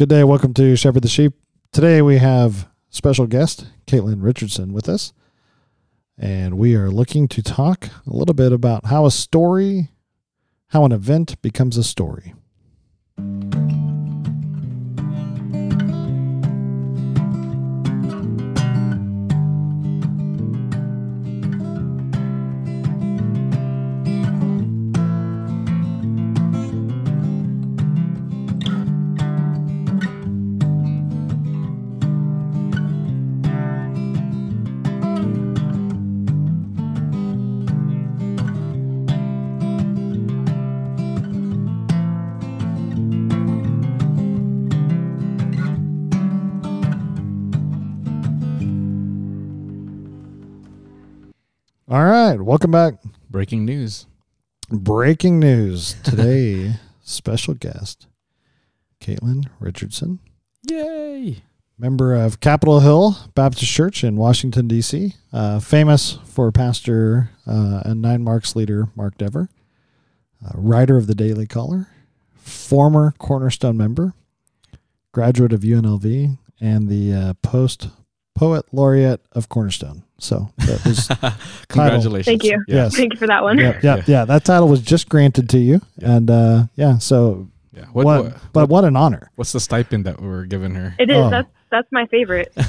Good day. Welcome to Shepherd the Sheep. Today we have special guest Katelynn Richardson with us, and we are looking to talk a little bit about how a story, how an event becomes a story. Welcome back. Breaking news. Breaking news today. special guest Katelynn Richardson, Yay. member of Capitol Hill Baptist Church in Washington D.C., uh, famous for pastor uh, and 9Marks leader Mark Dever, uh, writer of the Daily Caller, former Cornerstone member, graduate of UNLV, and the uh, post poet laureate of Cornerstone. So that was Congratulations. Thank you. yes. Thank you for that one. yeah, yeah, Yeah. yeah. That title was just granted to you, Yeah. and uh, yeah. So, Yeah. what, What, what, but what an honor. what's the stipend that we're giving her? It is. Oh. That's that's my favorite.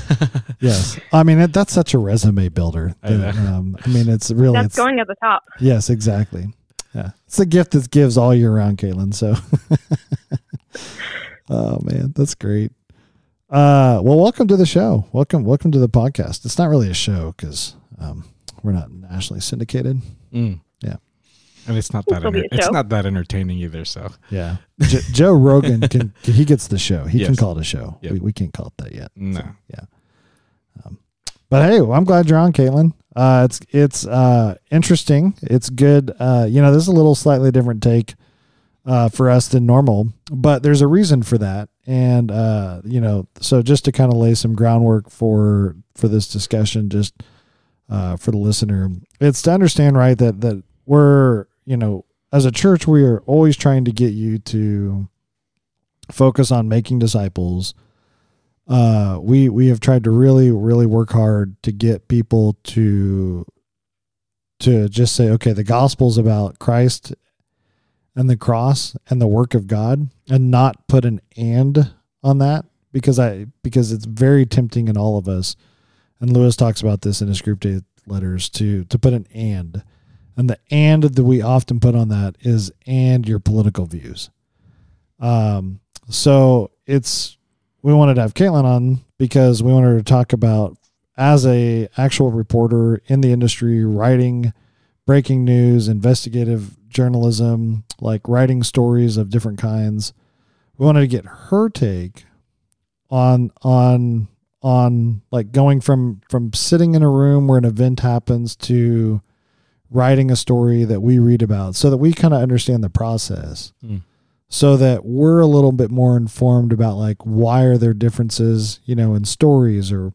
Yes, I mean it, that's such a resume builder. I know. um, I mean, it's really That's it's going at the top. yes, exactly. Yeah, it's a gift that gives all year round, Katelynn. So, oh man, that's great. Uh, well, welcome to the show. Welcome, welcome to the podcast. It's not really a show because um, we're not nationally syndicated. Mm. Yeah. And it's not that enter- it's not that entertaining either. So Yeah, J- Joe Rogan can he gets the show. He can call it a show. Yep. We, we can't call it that yet. no. yeah. Um, but hey, well, I'm glad you're on, Katelynn. Uh, it's it's uh, interesting. It's good. Uh, you know, this is a little slightly different take uh, for us than normal, but there's a reason for that. And uh, you know, so just to kind of lay some groundwork for for this discussion, just uh, for the listener, it's to understand right that that we're you know as a church we are always trying to get you to focus on making disciples uh, we we have tried to really really work hard to get people to to just say okay the gospel's about christ and the cross and the work of god and not put an and on that because i because it's very tempting in all of us. And lewis talks about this in his group day letters to to put an and. And the and that we often put on that is and your political views. Um so it's we wanted to have Katelynn on because we wanted her to talk about as a actual reporter in the industry, writing breaking news, investigative journalism, like writing stories of different kinds. We wanted to get her take on on on like going from from sitting in a room where an event happens to writing a story that we read about so that we kind of understand the process Mm. so that we're a little bit more informed about like why are there differences you know in stories or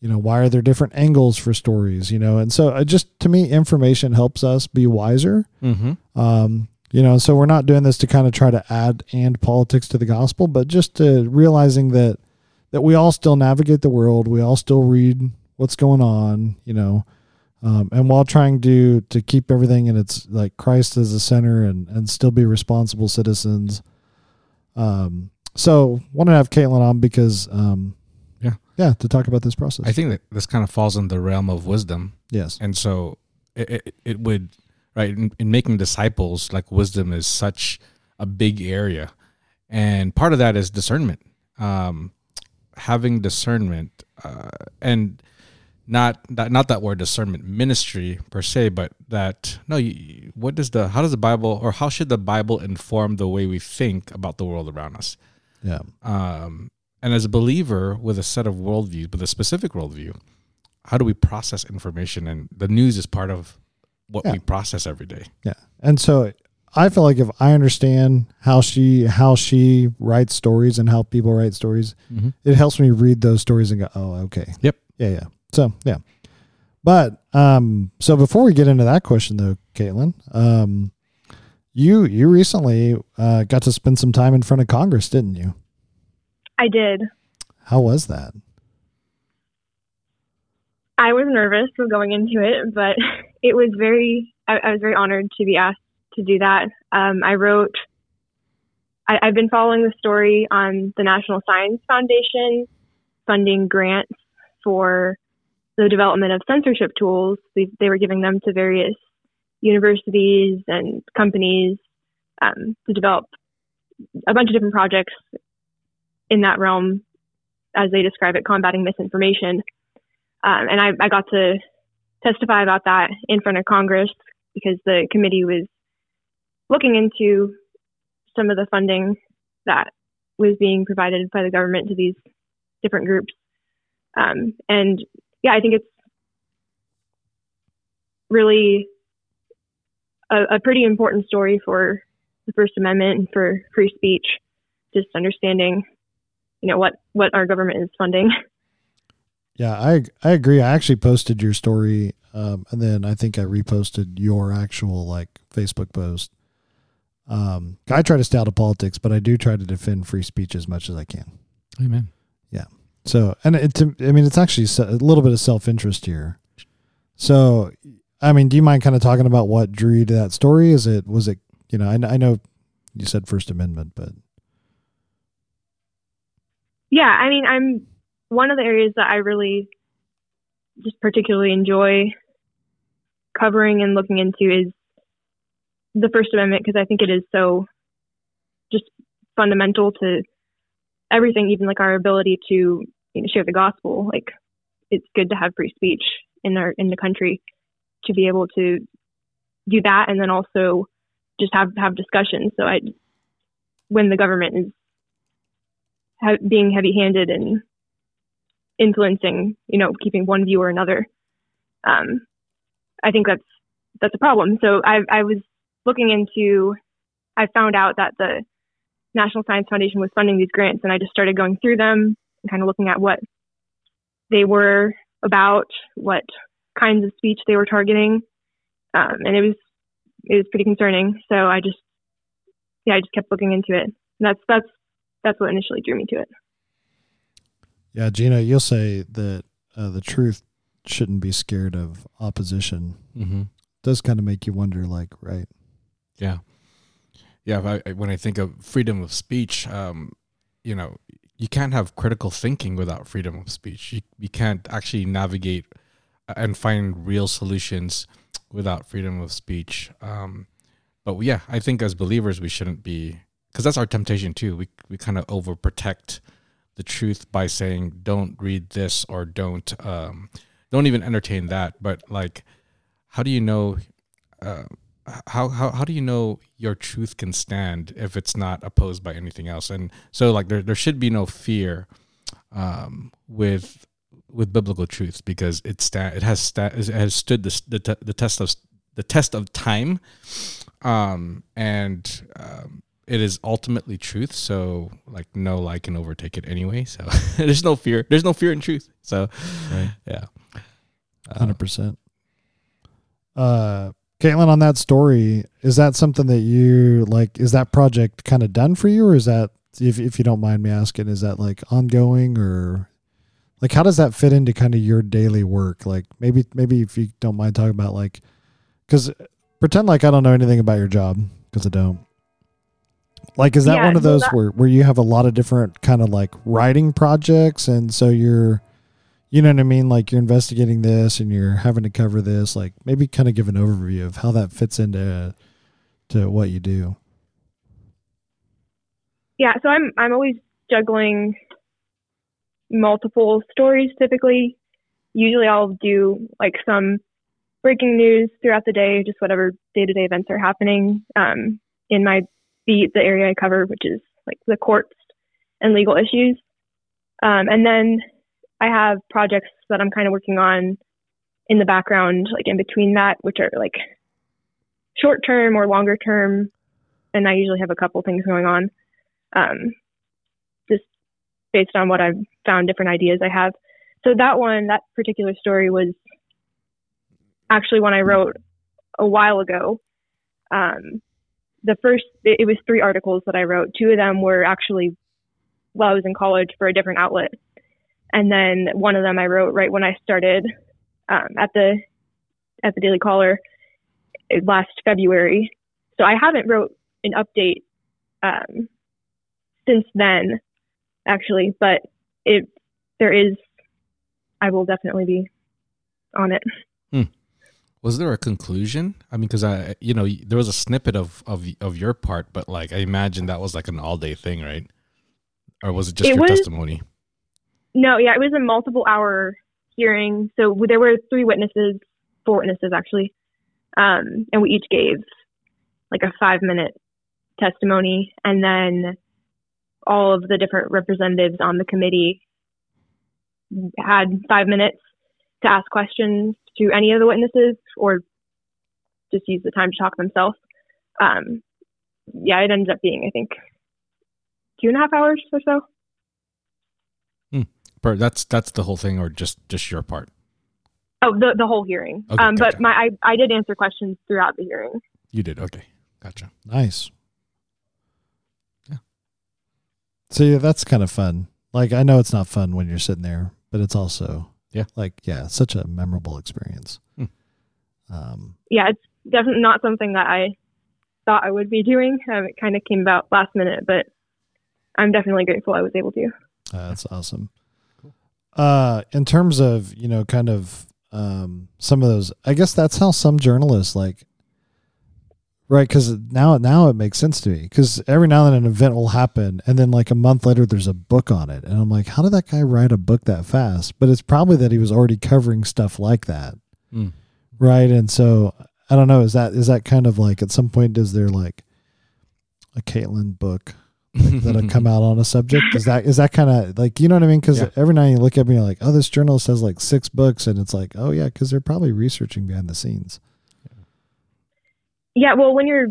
you know why are there different angles for stories you know and so uh, just to me information helps us be wiser Mm-hmm. um you know so we're not doing this to kind of try to add and politics to the gospel but just to realizing that that we all still navigate the world we all still read what's going on you know um, and while trying to to keep everything in its like Christ as the center and and still be responsible citizens. Um, so want to have Katelynn on because um, Yeah. to talk about this process. I think that this kind of falls in the realm of wisdom. yes, And so it, it, it would, right, in, in making disciples, like wisdom is such a big area. And part of that is discernment. Um, having discernment uh, and not, not not that word discernment ministry per se, but that no, you, what does the how does the Bible or how should the Bible inform the way we think about the world around us? yeah, Um, and as a believer with a set of worldviews, with a specific worldview, how do we process information? And the news is part of what Yeah. we process every day. yeah. And so I feel like if I understand how she how she writes stories and how people write stories, it helps me read those stories and go, oh, okay. Yep. Yeah, yeah. So yeah. But um, so before we get into that question though, Katelynn, um, you you recently uh, got to spend some time in front of Congress, didn't you? I did. How was that? I was nervous going into it, but it was very. I, I was very honored to be asked to do that. Um, I wrote. I, I've been following the story on the National Science Foundation funding grants for the development of censorship tools. They, they were giving them to various universities and companies um, to develop a bunch of different projects in that realm, as they describe it, combating misinformation. Um, and I, I got to testify about that in front of Congress because the committee was looking into some of the funding that was being provided by the government to these different groups. Um, and yeah, I think it's really a, a, pretty important story for the First Amendment and for free speech. Just understanding, you know, what what our government is funding. Yeah, I I agree. I actually posted your story, um, and then I think I reposted your actual like Facebook post. Um, I try to stay out of politics, but I do try to defend free speech as much as I can. Amen. Yeah. So, and it, I mean, it's actually a little bit of self interest here. So, I mean, do you mind kind of talking about what drew you to that story? Is it was it you know I, I know you said First Amendment, but yeah, I mean, I'm one of the areas that I really just particularly enjoy covering and looking into is the First Amendment because I think it is so just fundamental to everything, even like our ability to you know, share the gospel. Like it's good to have free speech in our in the country to be able to do that, and then also just have have discussions. So I, when the government is being heavy-handed and influencing, you know, keeping one view or another. Um, I think that's that's a problem. So I, I was looking into, I found out that the National Science Foundation was funding these grants, and I just started going through them and kind of looking at what they were about, what kinds of speech they were targeting, um, and it was it was pretty concerning. So I just yeah, I just kept looking into it. And that's that's that's what initially drew me to it. Yeah, Gina, you'll say that uh, the truth shouldn't be scared of opposition. Mm-hmm. Does kind of make you wonder, like, right? Yeah, yeah. I, when I think of freedom of speech, um, you know, you can't have critical thinking without freedom of speech. You you can't actually navigate uh, and find real solutions without freedom of speech. Um, but yeah, I think as believers we shouldn't be because that's our temptation too. We we kind of overprotect the truth by saying don't read this or don't um, don't even entertain that. But like, how do you know? Uh, how, how how do you know your truth can stand if it's not opposed by anything else? And so like there there should be no fear um, with with biblical truth because it sta- it has sta- it has stood the the, the test of the test of time, um, and um, it is ultimately truth. So like no lie can overtake it anyway. So there's no fear. There's no fear in truth. So right. yeah. Hundred uh, percent. Uh Katelynn, on that story, is that something that you like? Is that project kind of done for you, or is that, if if you don't mind me asking, is that like ongoing, or like how does that fit into kind of your daily work? Like maybe maybe if you don't mind talking about like, because pretend like I don't know anything about your job because I don't. Like, is that yeah, one of those that, where, where you have a lot of different kind of like writing projects? And so you're, you know what I mean? Like you're investigating this and you're having to cover this, like maybe kind of give an overview of how that fits into to what you do. Yeah. So I'm, I'm always juggling multiple stories typically. Usually I'll do like some breaking news throughout the day, just whatever day to day events are happening um, in my the the area I cover, which is like the courts and legal issues. Um, and then I have projects that I'm kind of working on in the background, like in between that, which are like short term or longer term. And I usually have a couple things going on, um, just based on what I've found, different ideas I have. So that one, that particular story was actually one I wrote a while ago. Um, the first it was three articles that I wrote. Two of them were actually while I was in college for a different outlet. And then one of them I wrote right when I started um, at the at the Daily Caller uh, last February. So I haven't wrote an update um, since then, actually. But it there is, I will definitely be on it. Was there a conclusion? I mean, because I, you know, there was a snippet of of of your part, but like I imagine that was like an all day thing, right? Or was it just It your was- testimony? No, yeah, it was a multiple hour hearing. So there were three witnesses, four witnesses actually, um, and we each gave like a five minute testimony, and then all of the different representatives on the committee had five minutes to ask questions to any of the witnesses or just use the time to talk themselves. Um, yeah, it ended up being, I think, two and a half hours or so. Per, that's that's the whole thing, or just just your part. Oh, the the whole hearing. Okay, um, gotcha. but my I, I did answer questions throughout the hearing. You did okay, gotcha. Nice. Yeah. So yeah, that's kind of fun. Like I know it's not fun when you're sitting there, but it's also Yeah. like yeah, such a memorable experience. Hmm. Um, Yeah, it's definitely not something that I thought I would be doing. Um, it kind of came about last minute, but I'm definitely grateful I was able to. Uh, That's awesome. Uh, in terms of you know, kind of um, some of those, I guess that's how some journalists like, right? Because now now it makes sense to me. Because every now and then an event will happen, and then like a month later, there's a book on it, and I'm like, how did that guy write a book that fast? But it's probably that he was already covering stuff like that, Mm. right? And so I don't know. Is that is that kind of like at some point is there like a Katelynn book that'll come out on a subject is that is that kind of like you know what i mean because Yeah. every night you look at me you're like oh this journalist has like six books and it's like oh yeah because they're probably researching behind the scenes Yeah, well, when you're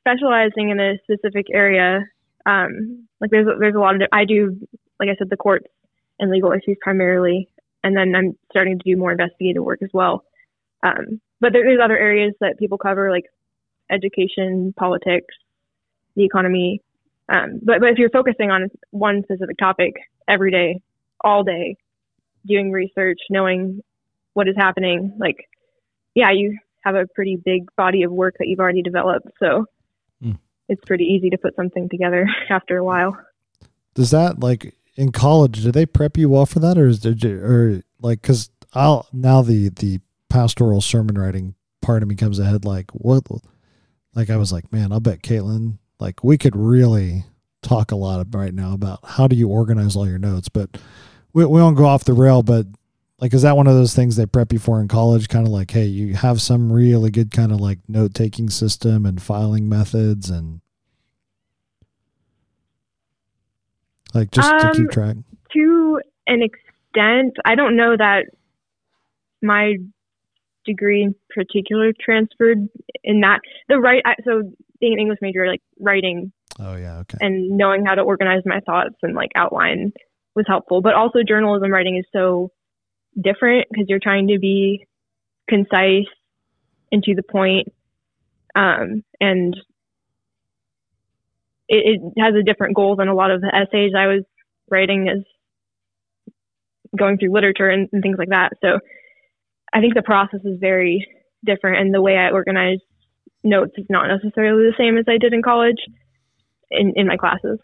specializing in a specific area, um, like there's there's a lot of I do like I said the courts and legal issues primarily, and then I'm starting to do more investigative work as well. Um, but there, there's other areas that people cover like education, politics, the economy. Um, but but if you're focusing on one specific topic every day, all day, doing research, knowing what is happening, like yeah, you have a pretty big body of work that you've already developed. So Mm. it's pretty easy to put something together after a while. does that like in college do they prep you well for that or is there or like because i'll now the the pastoral sermon writing part of me comes ahead like what like i was like man i'll bet Katelynn like we could really talk a lot of right now about how do you organize all your notes but we, we won't go off the rail but like is that one of those things they prep you for in college kind of like hey you have some really good kind of like note taking system and filing methods and like just to keep Um, track To an extent, I don't know that my degree in particular transferred in that the right. So being an English major, like writing oh yeah okay and knowing how to organize my thoughts and like outline was helpful. But also journalism writing is so different because you're trying to be concise and to the point. Um, and it, it has a different goal than a lot of the essays I was writing as going through literature and, and things like that. So I think the process is very different and the way I organize notes is not necessarily the same as I did in college in, in my classes.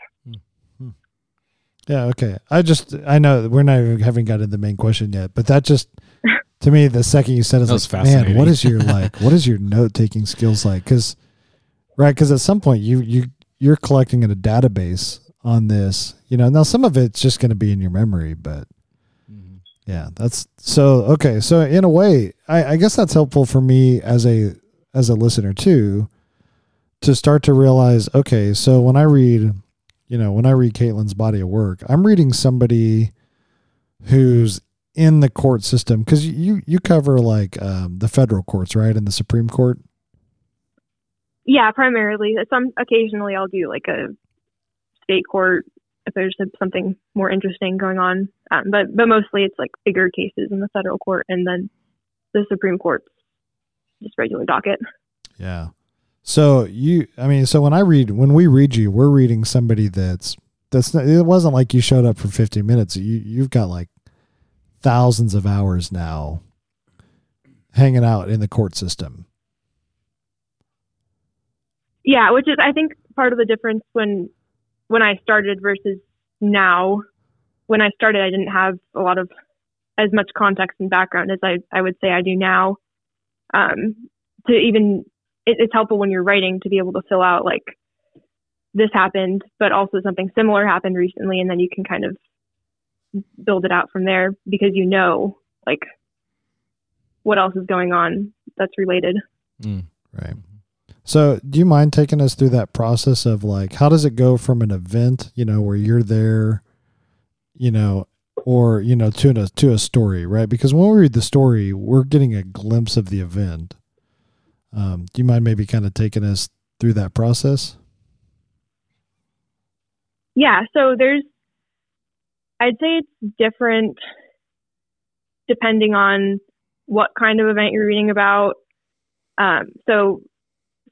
Yeah, okay. I just I know we're not even haven't got into the main question yet, but that just to me the second you said it, was was like, man, what is your like what is your note taking skills like? Because right, because at some point you you you're collecting in a database on this, you know. Now some of it's just going to be in your memory, but mm-hmm. yeah, that's so okay. So in a way, I, I guess that's helpful for me as a as a listener too, to start to realize, okay, so when I read, you know, when I read Katelynn's body of work, I'm reading somebody who's in the court system because you you cover like um, the federal courts, right, and the Supreme Court. Yeah, primarily. Some occasionally I'll do like a state court if there's something more interesting going on. Um, but but mostly it's like bigger cases in the federal court and then the Supreme Court, just regular docket. Yeah. So you, I mean, so when I read, when we read you, we're reading somebody that's that's not, it wasn't like you showed up for 50 minutes. You you've got like thousands of hours now hanging out in the court system. Yeah, which is I think part of the difference when when I started versus now. When I started, I didn't have a lot of as much context and background as I I would say I do now. Um, to even it, it's helpful when you're writing to be able to fill out like this happened, but also something similar happened recently, and then you can kind of build it out from there because you know like what else is going on that's related. Mm. Right. So, do you mind taking us through that process of like how does it go from an event, you know, where you're there, you know, or you know, to a to a story, right? Because when we read the story, we're getting a glimpse of the event. Um, do you mind maybe kind of taking us through that process? Yeah. So there's, I'd say it's different depending on what kind of event you're reading about. Um, so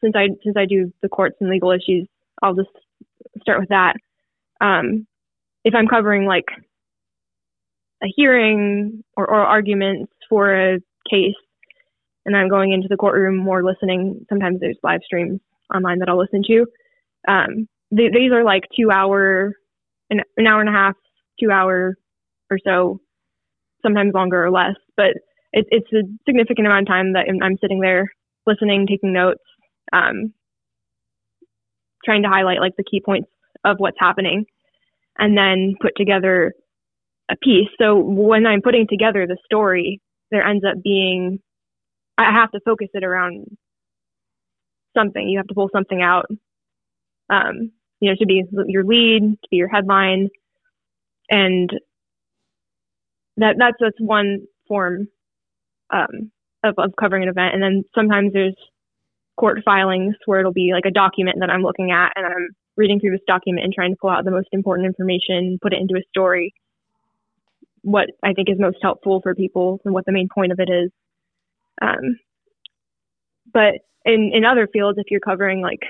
since I since I do the courts and legal issues, I'll just start with that. Um, if I'm covering like a hearing or, or arguments for a case, and I'm going into the courtroom or listening, sometimes there's live streams online that I'll listen to. Um, th- these are like two hour, an, an hour and a half, two hour or so, sometimes longer or less, but it, it's a significant amount of time that I'm sitting there listening, taking notes, um, trying to highlight like the key points of what's happening, and then put together a piece. So when I'm putting together the story, there ends up being I have to focus it around something. You have to pull something out. Um, you know, to be your lead, to be your headline, and that that's that's one form um, of, of covering an event. And then sometimes there's court filings where it'll be like a document that I'm looking at and I'm reading through this document and trying to pull out the most important information, put it into a story. What I think is most helpful for people and what the main point of it is. Um, but in, in other fields, if you're covering like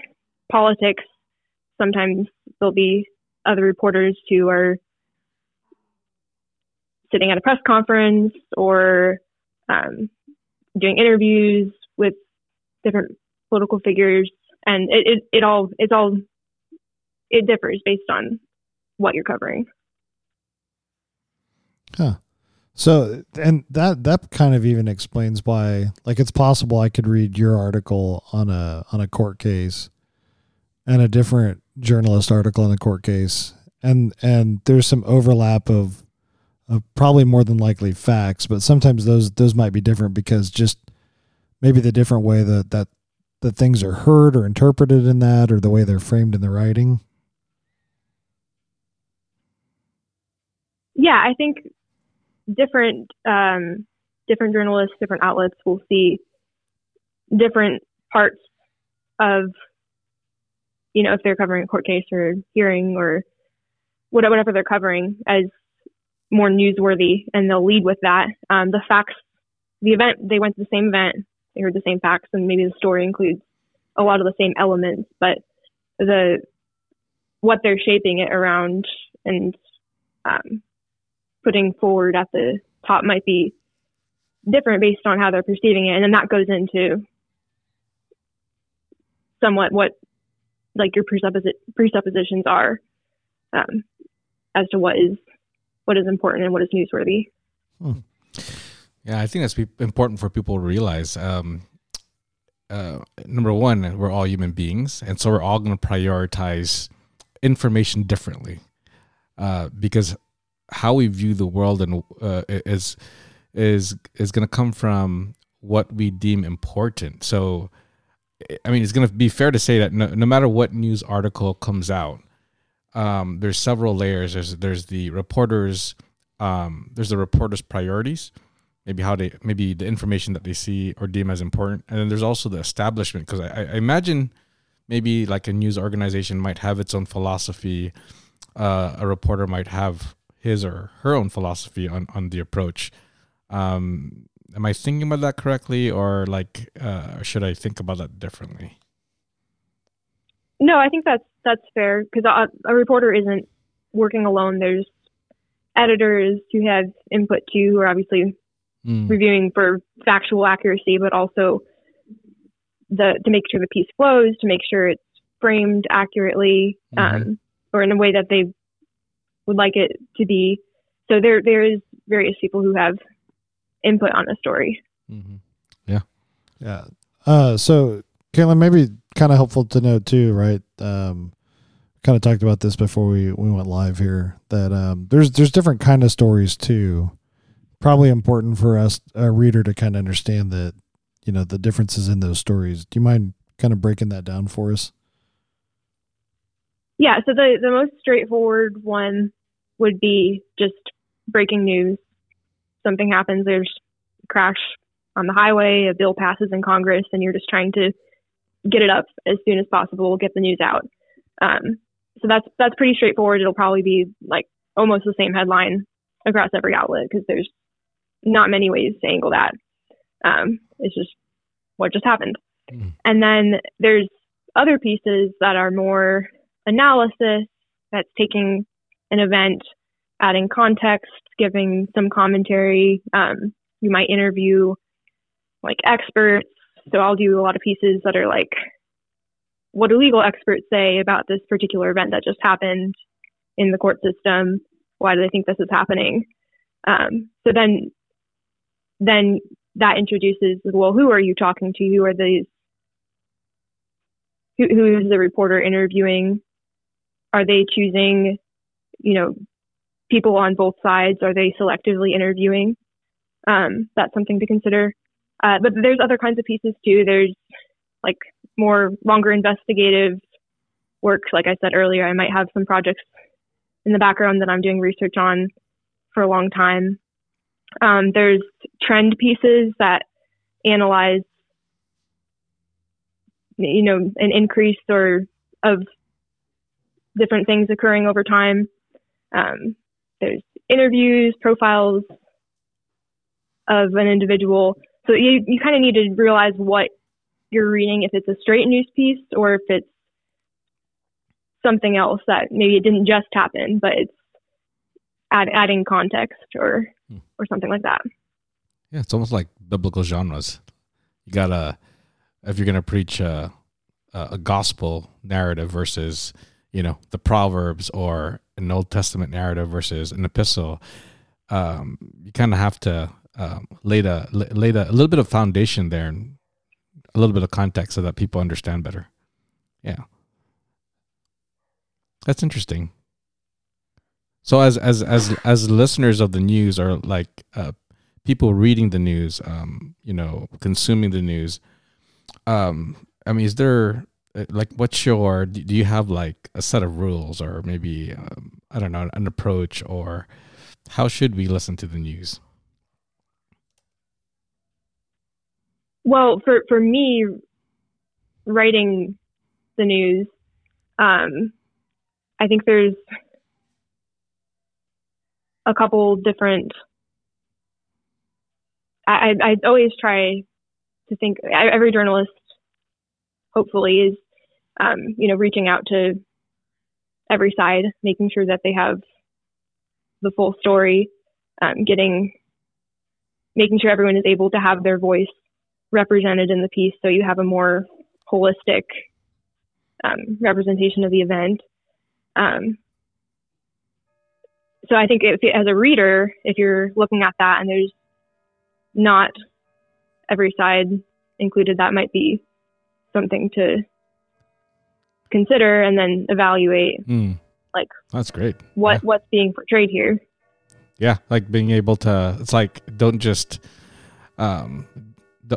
politics, sometimes there'll be other reporters who are sitting at a press conference or um, doing interviews with different political figures, and it, it, it all it's all it differs based on what you're covering. Huh. So, and that that kind of even explains why, like, it's possible I could read your article on a on a court case, and a different journalist article on a court case, and and there's some overlap of, of probably more than likely facts, but sometimes those those might be different because just maybe the different way that that that things are heard or interpreted in that, or the way they're framed in the writing. Yeah, I think different um, different journalists, different outlets will see different parts of, you know, if they're covering a court case or hearing or whatever they're covering as more newsworthy, and they'll lead with that. Um, the facts, the event, they went to the same event, they heard the same facts, and maybe the story includes a lot of the same elements, but the what they're shaping it around and um, putting forward at the top might be different based on how they're perceiving it, and then that goes into somewhat what like your presupposi- presuppositions are um, as to what is what is important and what is newsworthy. Hmm. Yeah, I think that's important for people to realize. Um, uh, number one, we're all human beings, and so we're all going to prioritize information differently uh, because how we view the world and uh, is is is going to come from what we deem important. So, I mean, it's going to be fair to say that no, no matter what news article comes out, um, there's several layers. There's there's the reporters, um, there's the reporters' priorities, maybe how they maybe the information that they see or deem as important, and then there's also the establishment because I, I imagine maybe like a news organization might have its own philosophy. Uh, a reporter might have his or her own philosophy on on the approach. Um, am I thinking about that correctly, or like uh, should I think about that differently? No, I think that's that's fair because a, a, reporter isn't working alone. There's editors who have input too, who are obviously Mm. reviewing for factual accuracy, but also the to make sure the piece flows, to make sure it's framed accurately, um, or in a way that they would like it to be. So there there is various people who have input on a story. Mhm. Yeah. Uh, so, Katelynn, maybe kind of helpful to know too, right? Um, kind of talked about this before we, we went live here that um, there's there's different kind of stories too. Probably important for us, a reader, to kind of understand that you know the differences in those stories. Do you mind kind of breaking that down for us? Yeah, so the, the most straightforward one would be just breaking news. Something happens, there's a crash on the highway, a bill passes in Congress, and you're just trying to get it up as soon as possible, get the news out. Um, so that's that's pretty straightforward. It'll probably be like almost the same headline across every outlet because there's not many ways to angle that. Um, it's just what just happened. Mm. And then there's other pieces that are more analysis that's taking an event, adding context, giving some commentary. Um, you might interview like experts. So I'll do a lot of pieces that are like, what do legal experts say about this particular event that just happened in the court system? Why do they think this is happening? Um, so then, then that introduces, well, who are you talking to? Who are these? Who, who is the reporter interviewing? Are they choosing, you know, people on both sides? Are they selectively interviewing? Um, that's something to consider. Uh, but there's other kinds of pieces too. There's like more longer investigative work. Like I said earlier, I might have some projects in the background that I'm doing research on for a long time. Um, there's trend pieces that analyze, you know, an increase or of different things occurring over time. Um, there's interviews, profiles of an individual. So you, you kind of need to realize what you're reading, if it's a straight news piece or if it's something else that maybe it didn't just happen, but it's add, adding context or Hmm. or something like that. Yeah, it's almost like biblical genres. You gotta, if you're gonna preach a, a, a gospel narrative versus, you know, the Proverbs or an Old Testament narrative versus an epistle, um, you kind of have to um, lay the lay a little bit of foundation there and a little bit of context so that people understand better. Yeah, that's interesting. So as as as as listeners of the news or like uh, people reading the news, um, you know, consuming the news, um, I mean, is there like what's your do you have like a set of rules or maybe um, I don't know an approach or how should we listen to the news? Well, for for me, writing the news, um, I think there's a couple different. I, I always try to think. Every journalist, hopefully, is um, you know reaching out to every side, making sure that they have the full story, um, getting making sure everyone is able to have their voice represented in the piece so you have a more holistic um, representation of the event. Um, so I think if, as a reader, if you're looking at that and there's not every side included, that might be something to consider and then evaluate Hmm. Like, that's great. what Yeah. what's being portrayed here. yeah like being able to it's like don't just um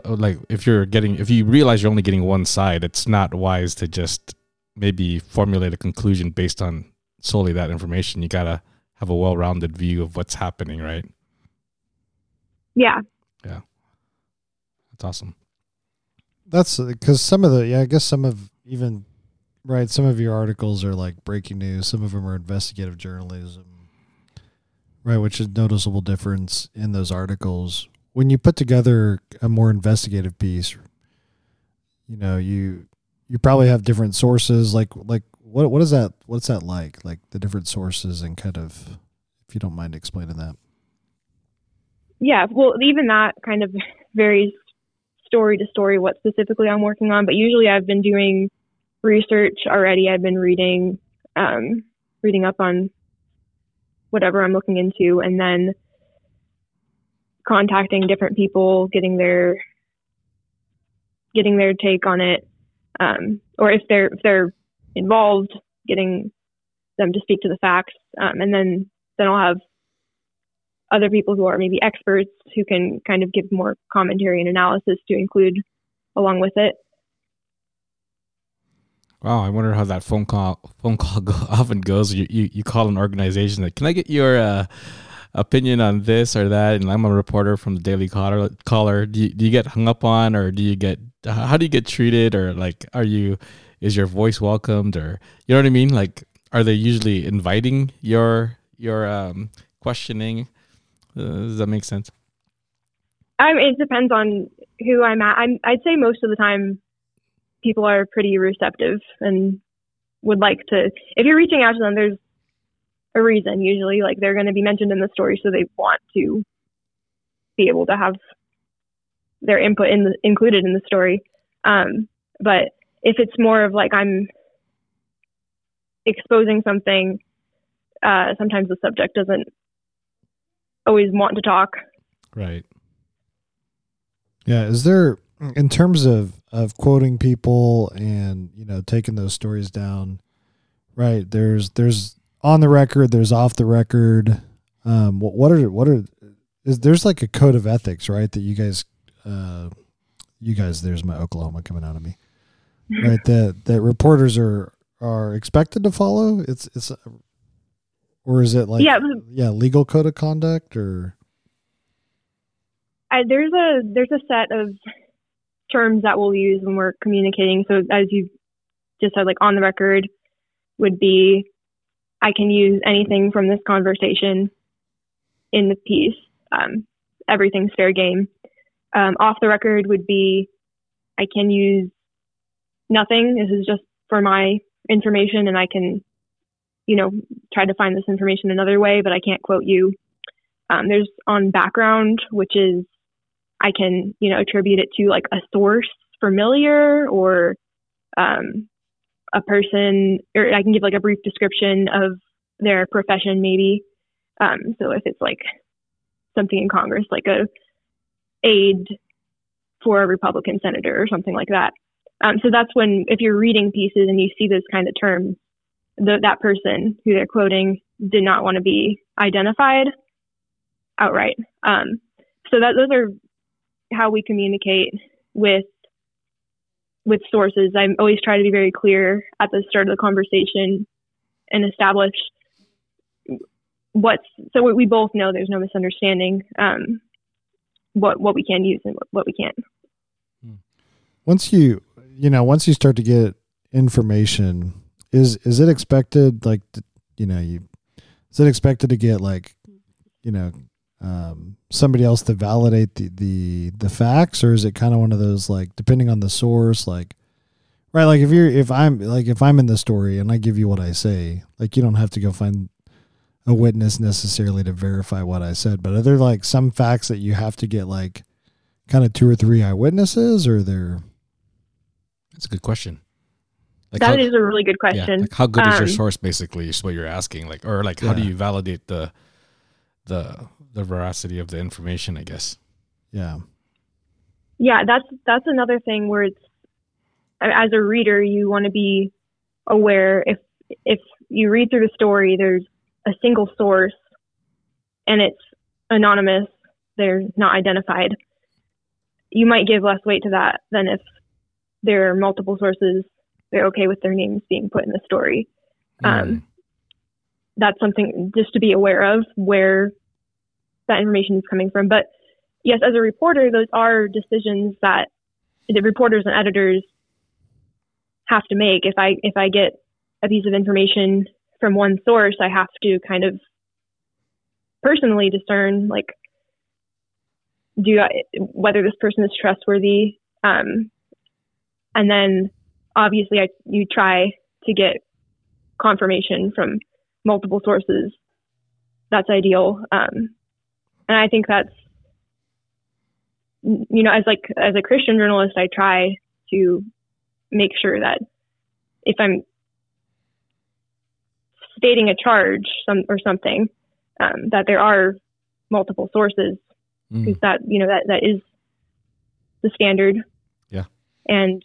like if you're getting if you realize you're only getting one side it's not wise to just maybe formulate a conclusion based on solely that information you gotta have a well-rounded view of what's happening right Yeah. Yeah, that's awesome That's because some of the yeah, I guess some of even right. Some of your articles are like breaking news. Some of them are investigative journalism, right? Which is noticeable difference in those articles. When you put together a more investigative piece, you know you you probably have different sources. Like like what what is that? What's that like? Like the different sources and kind of, if you don't mind explaining that. Yeah, well, even that kind of varies story to story what specifically I'm working on. But usually, I've been doing research already. I've been reading, um, reading up on whatever I'm looking into, and then contacting different people, getting their getting their take on it, um, or if they're if they're involved, getting them to speak to the facts, um, and then then I'll have other people who are maybe experts who can kind of give more commentary and analysis to include along with it. Wow, I wonder how that phone call phone call go, often goes. You, you you call an organization like, "Can I get your uh, opinion on this or that?" And I'm a reporter from the Daily Caller. Caller, do you, do you get hung up on, or do you get how do you get treated, or like, are you is your voice welcomed, or you know what I mean? Like, are they usually inviting your your um, questioning? Uh, does that make sense? Mean, it depends on who I'm at. I'm, I'd say most of the time people are pretty receptive and would like to if you're reaching out to them there's a reason usually like they're going to be mentioned in the story so they want to be able to have their input in the, included in the story um, but if it's more of like i'm exposing something uh, sometimes the subject doesn't always want to talk. Right. Yeah is there in terms of of quoting people and you know taking those stories down right there's there's on the record there's off the record um what, what are what are is there's like a code of ethics right that you guys uh you guys there's my oklahoma coming out of me right that that reporters are are expected to follow? It's it's or is it like yeah yeah legal code of conduct or I, there's a there's a set of terms that we'll use when we're communicating. So as you just said, like on the record would be, I can use anything from this conversation in the piece. Um, everything's fair game. Um, off the record would be, I can use nothing. This is just for my information, and I can, you know, try to find this information another way, but I can't quote you. Um, there's on background, which is I can, you know, attribute it to like a source familiar or um, a person, or I can give like a brief description of their profession, maybe. Um, so if it's like something in Congress, like a aide for a Republican senator or something like that. Um, so that's when, if you're reading pieces and you see those kind of terms, the, that person who they're quoting did not want to be identified outright. Um, so that those are how we communicate with with sources. I always try to be very clear at the start of the conversation and establish what's so we both know there's no misunderstanding um, what what we can use and what, what we can't. Once you you know once you start to get information, is is it expected like you know you is it expected to get like you know um, somebody else to validate the, the the facts, or is it kind of one of those like depending on the source, like right? Like if you're if I'm like if I'm in the story and I give you what I say, like you don't have to go find a witness necessarily to verify what I said, but are there like some facts that you have to get like kind of two or three eyewitnesses, or there? That's a good question. Like that how, is a really good question. Yeah, like how good um, is your um, source? Basically, is what you're asking. Like, or like, yeah. how do you validate the the the veracity of the information, I guess. Yeah. Yeah, that's that's another thing where it's as a reader you want to be aware if if you read through the story there's a single source and it's anonymous, they're not identified. You might give less weight to that than if there are multiple sources, they're okay with their names being put in the story. Mm. Um, that's something just to be aware of where that information is coming from. But yes, as a reporter, those are decisions that the reporters and editors have to make. If I if I get a piece of information from one source, I have to kind of personally discern like do I, whether this person is trustworthy. Um, and then obviously I, you try to get confirmation from multiple sources, that's ideal. Um, and I think that's you know as like as a Christian journalist, I try to make sure that if I'm stating a charge some or something um, that there are multiple sources because Mm. that you know that that is the standard. Yeah. And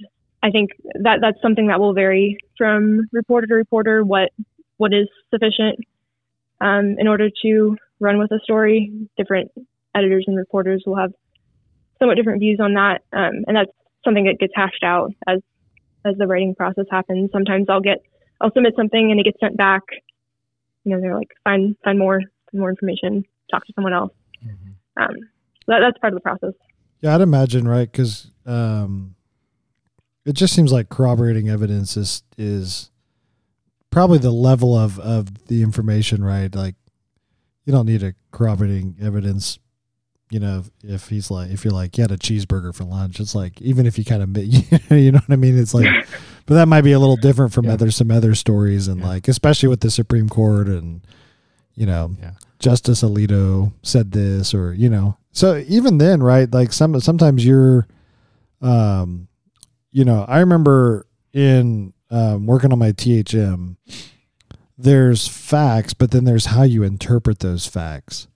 I think that that's something that will vary from reporter to reporter what what is sufficient um, in order to run with a story. Different editors and reporters will have somewhat different views on that, um, and that's something that gets hashed out as as the writing process happens. Sometimes I'll get I'll submit something and it gets sent back. You know, they're like find find more find more information, talk to someone else. Mhm. Um, so that, that's part of the process. Yeah, I'd imagine, right? Because um, it just seems like corroborating evidence is is probably the level of of the information, right? Like, you don't need a corroborating evidence. You know, if he's like, if you're like, you had a cheeseburger for lunch, it's like, even if you kind of, you know what I mean? It's like, but that might be a little different from Yeah. other some other stories, and Yeah. like, especially with the Supreme Court and, you know, Yeah. Justice Alito said this, or you know, so even then, right? Like some sometimes you're, um, you know, I remember in um, working on my THM, there's facts, but then there's how you interpret those facts.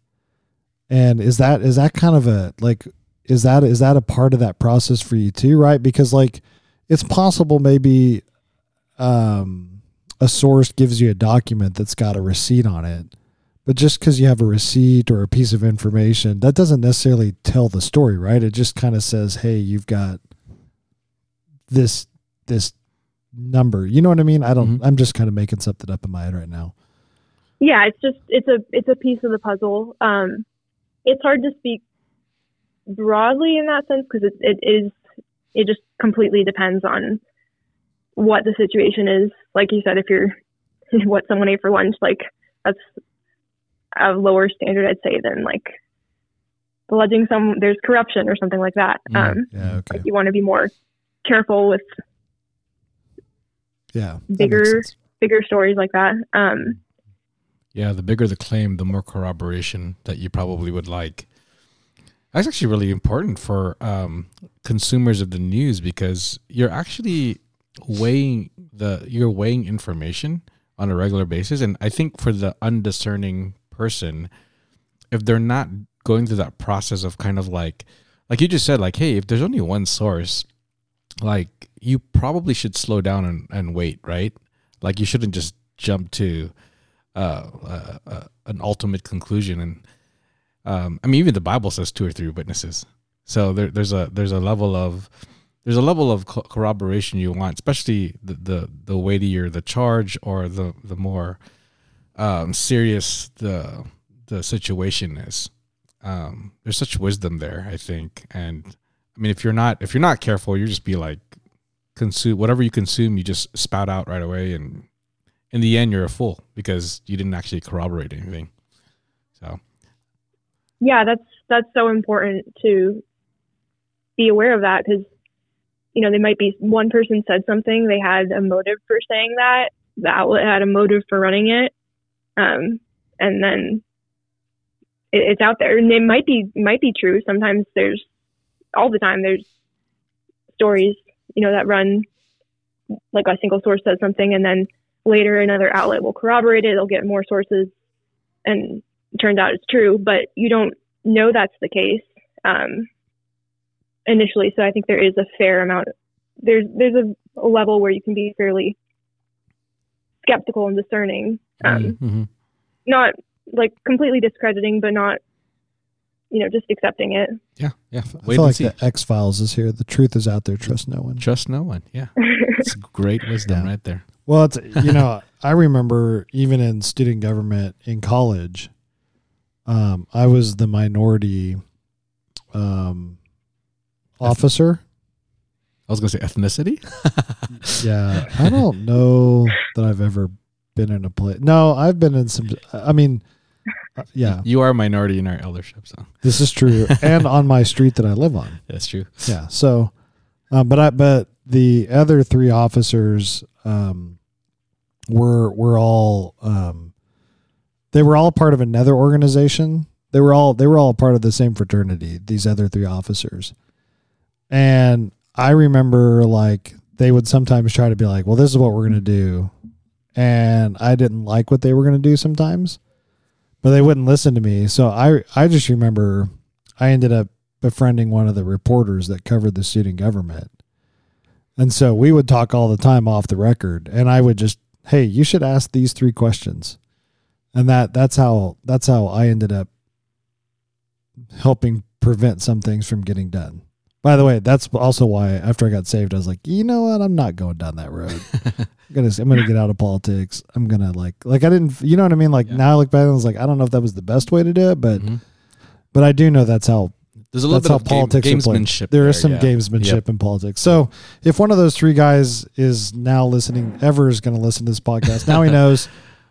And is that is that kind of a like is that is that a part of that process for you too, right? Because like it's possible maybe um a source gives you a document that's got a receipt on it. But just because you have a receipt or a piece of information, that doesn't necessarily tell the story, right? It just kind of says, "Hey, you've got this this number." You know what I mean? I don't. Mhm. I'm just kind of making something up in my head right now. Yeah, it's just it's a it's a piece of the puzzle. Um, it's hard to speak broadly in that sense because it, it is it just completely depends on what the situation is. Like you said, if you're what someone ate for lunch, like that's a lower standard, I'd say, than like alleging some there's corruption or something like that. Mm. Um, Yeah. Okay. like you want to be more careful with Yeah. bigger- bigger stories like that. Um, Yeah, the bigger the claim, the more corroboration that you probably would like. That's actually really important for um, consumers of the news because you're actually weighing the you're weighing information on a regular basis, and I think for the undiscerning person, if they're not going through that process of kind of like, like you just said, like, hey, if there's only one source, like you probably should slow down and, and wait, right? Like you shouldn't just jump to uh, uh, uh, an ultimate conclusion. And um, I mean, even the Bible says two or three witnesses. So there, there's a there's a level of there's a level of co- corroboration you want, especially the, the the weightier the charge or the the more um, serious the the situation is. Um, there's such wisdom there, I think, and I mean, if you're not if you're not careful, you just be like consume whatever you consume, you just spout out right away, and in the end, you're a fool because you didn't actually corroborate anything. So yeah, that's that's so important to be aware of that because you know they might be one person said something, they had a motive for saying that, the outlet had a motive for running it, um, and then it, it's out there, and it might be might be true. Sometimes there's all the time there's stories you know that run like a single source says something, and then later another outlet will corroborate it. They'll get more sources, and it turns out it's true, but you don't know that's the case um, initially. So I think there is a fair amount. There's there's a, a level where you can be fairly skeptical and discerning, um, Mhm. not like completely discrediting, but not you know just accepting it. yeah, yeah. I Wait feel like see. the X Files is here. The truth is out there. Trust no one. Trust no one. Yeah, it's great wisdom Yeah. right there. Well, it's you know, I remember even in student government in college, um, I was the minority um, officer. I was gonna say ethnicity. Yeah, I don't know that I've ever been in a place. No, I've been in some. I mean, uh, yeah, You are a minority in our eldership, so this is true, and on my street that I live on. that's true. Yeah. So, um, but I but the other three officers, um, were were all um, they were all part of another organization. They were all they were all part of the same fraternity. These other three officers, and I remember like they would sometimes try to be like, "Well, this is what we're gonna do," and I didn't like what they were gonna do sometimes, but they wouldn't listen to me. So I I just remember I ended up befriending one of the reporters that covered the student government. And so we would talk all the time off the record and I would just, "Hey, you should ask these three questions." And that that's how that's how I ended up helping prevent some things from getting done. By the way, that's also why after I got saved, I was like, you know what? I'm not going down that road. I'm gonna I'm gonna get out of politics. I'm gonna like like I didn't you know what I mean? Like Yeah. now I look back and I was like, I don't know if that was the best way to do it, but Mhm. but I do know that's how There's a little that's bit of politics played. gamesmanship. There is some yeah. gamesmanship Yep. in politics. So if one of those three guys is now listening, ever is going to listen to this podcast, now he knows.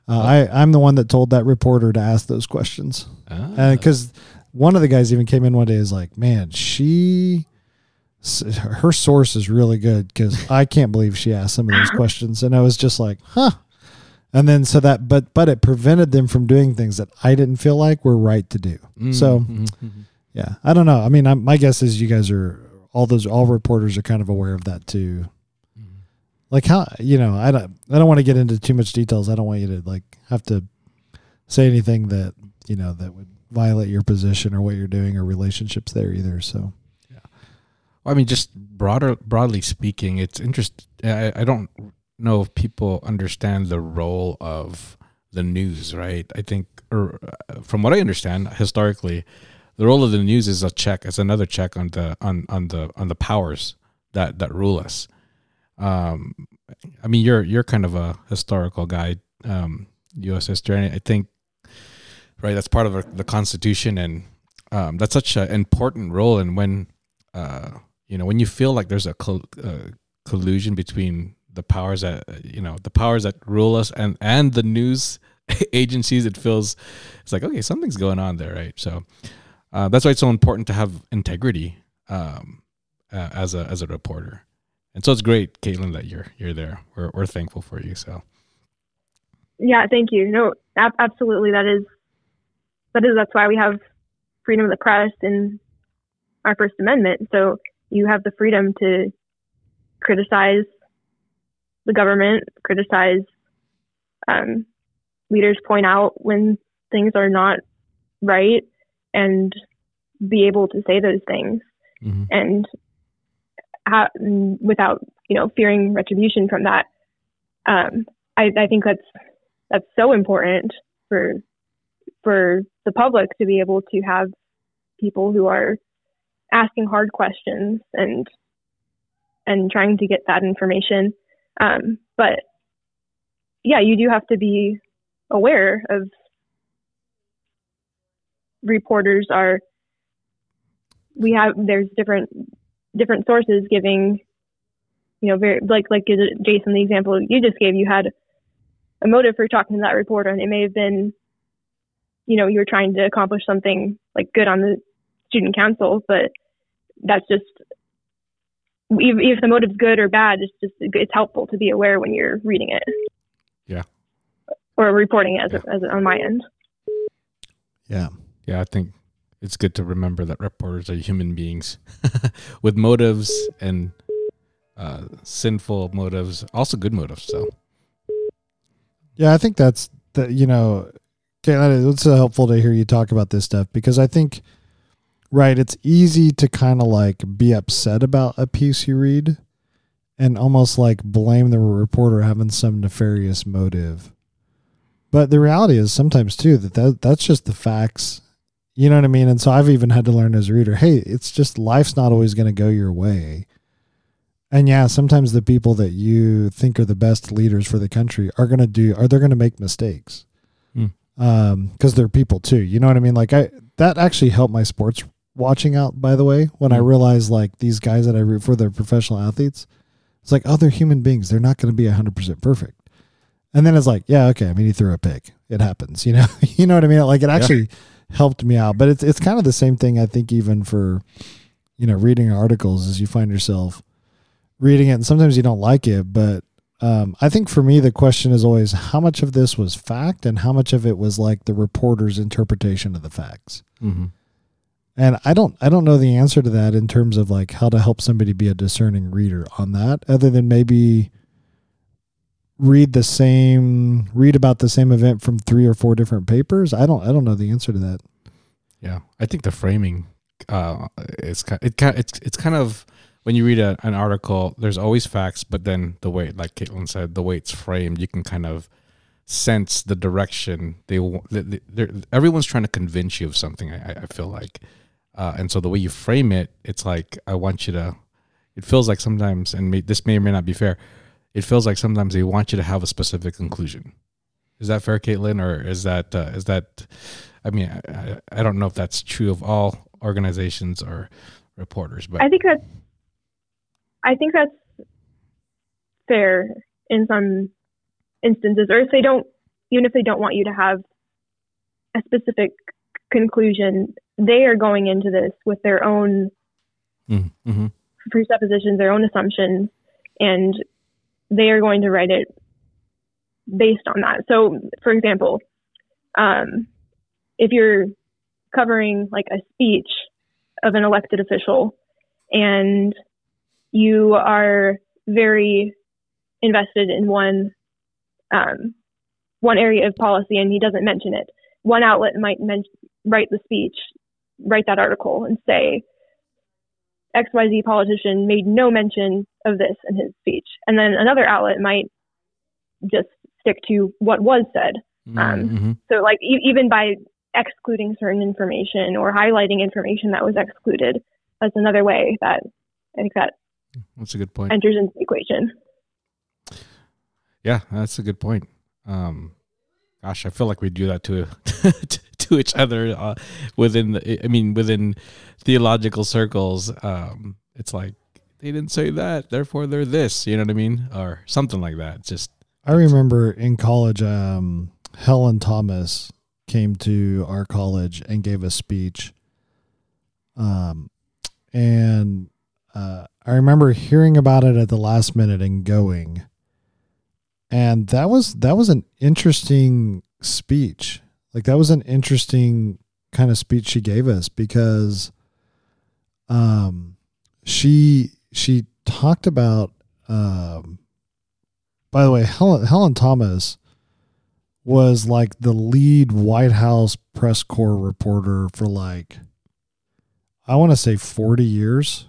Uh, I I'm the one that told that reporter to ask those questions, Ah. and because one of the guys even came in one day is like, man, she. Her source is really good because I can't believe she asked some of those questions, and I was just like, "Huh." And then so that, but but it prevented them from doing things that I didn't feel like were right to do. Mm, So mhm, mhm. yeah, I don't know. I mean, I'm, my guess is you guys are all those all reporters are kind of aware of that too. Mhm. Like how you know, I don't I don't want to get into too much details. I don't want you to like have to say anything that you know that would violate your position or what you're doing or relationships there either. So I mean, just broader, broadly speaking, it's interesting. I, I don't know if people understand the role of the news, right? I think, or uh, from what I understand, historically, the role of the news is a check, it's another check on the on on the on the powers that that rule us. Um, I mean, you're you're kind of a historical guy, um, U.S. history, I think, right, that's part of the- the Constitution, and um, that's such an important role. And when uh, you know when you feel like there's a col- uh, collusion between the powers that you know the powers that rule us and and the news agencies it feels it's like okay something's going on there right so uh, that's why it's so important to have integrity um, uh, as a as a reporter and so it's great Katelynn that you're you're there we're, we're thankful for you so Yeah, thank you. No, ab- absolutely. That is, that is, that's why we have freedom of the press and our First Amendment. So you have the freedom to criticize the government, criticize um, leaders, point out when things are not right, and be able to say those things Mhm. and ha- without you know fearing retribution from that. Um, I, I think that's that's so important for for the public to be able to have people who are asking hard questions and and trying to get that information. Um, but yeah, you do have to be aware of reporters are we have there's different different sources giving you know very like like Jason the example you just gave you had a motive for talking to that reporter and it may have been you know you were trying to accomplish something like good on the student council but that's just if, if the motive's good or bad it's just it's helpful to be aware when you're reading it Yeah. or reporting it as, as on my end yeah, yeah I think it's good to remember that reporters are human beings with motives and uh, sinful motives also good motives so yeah. I think that's that. You know, Katelynn, it's helpful to hear you talk about this stuff because I think, right, it's easy to kind of like be upset about a piece you read, and almost like blame the reporter having some nefarious motive. But the reality is sometimes too that, that that's just the facts. You know what I mean? And so I've even had to learn as a reader, hey, it's just life's not always going to go your way. And yeah, sometimes the people that you think are the best leaders for the country are going to do are they're going to make mistakes. Hmm. Um cuz they're people too. You know what I mean? Like I that actually helped my sports watching out by the way when I Hmm. realized like these guys that I root for they're professional athletes. It's like, oh, they're human beings. They're not going to be 100% perfect. And then it's like, yeah, okay. I mean, you threw a pick. It happens, you know. you know what I mean? Like it actually helped me out. But it's it's kind of the same thing I think even for you know reading articles as you find yourself reading it and sometimes you don't like it, but um, I think for me, the question is always how much of this was fact and how much of it was like the reporter's interpretation of the facts. Mm-hmm. And I don't, I don't know the answer to that in terms of like how to help somebody be a discerning reader on that, other than maybe read the same, read about the same event from three or four different papers. I don't, I don't know the answer to that. Yeah, I think the framing uh, is kind. It kind. It's it's kind of when you read a, an article. There's always facts, but then the way, like Katelynn said, the way it's framed, you can kind of sense the direction they. they- Everyone's trying to convince you of something. I- I feel like, uh, and so the way you frame it, it's like I want you to. It feels like sometimes, and may, this may or may not be fair. It feels like sometimes they want you to have a specific conclusion. Is that fair, Katelynn, or is that uh, is that? I mean, I, I, don't know if that's true of all organizations or reporters, but I think that's I think that's fair in some instances, or if they don't, even if they don't want you to have a specific conclusion, they are going into this with their own Mm, mhm. presuppositions, their own assumptions, and they are going to write it based on that. So, for example, um, if you're covering like a speech of an elected official and you are very invested in one um, one area of policy and he doesn't mention it, one outlet might men- write the speech, write that article, and say XYZ politician made no mention of this in his speech. And then another outlet might just stick to what was said. Um, Mhm. So, like, e- even by excluding certain information or highlighting information that was excluded, that's another way that I think that That's a good point. enters into the equation. Yeah, that's a good point. Um, gosh, I feel like we do that to to each other uh, within the. I mean, within theological circles, um, it's like they didn't say that, therefore they're this. You know what I mean, or something like that. Just I remember in college, um, Helen Thomas came to our college and gave a speech. Um, and uh, I remember hearing about it at the last minute and going. And that was that was an interesting speech. Like that was an interesting kind of speech she gave us because um she she talked about um by the way, Helen, Helen Thomas was like the lead White House press corps reporter for like, I want to say 40 years.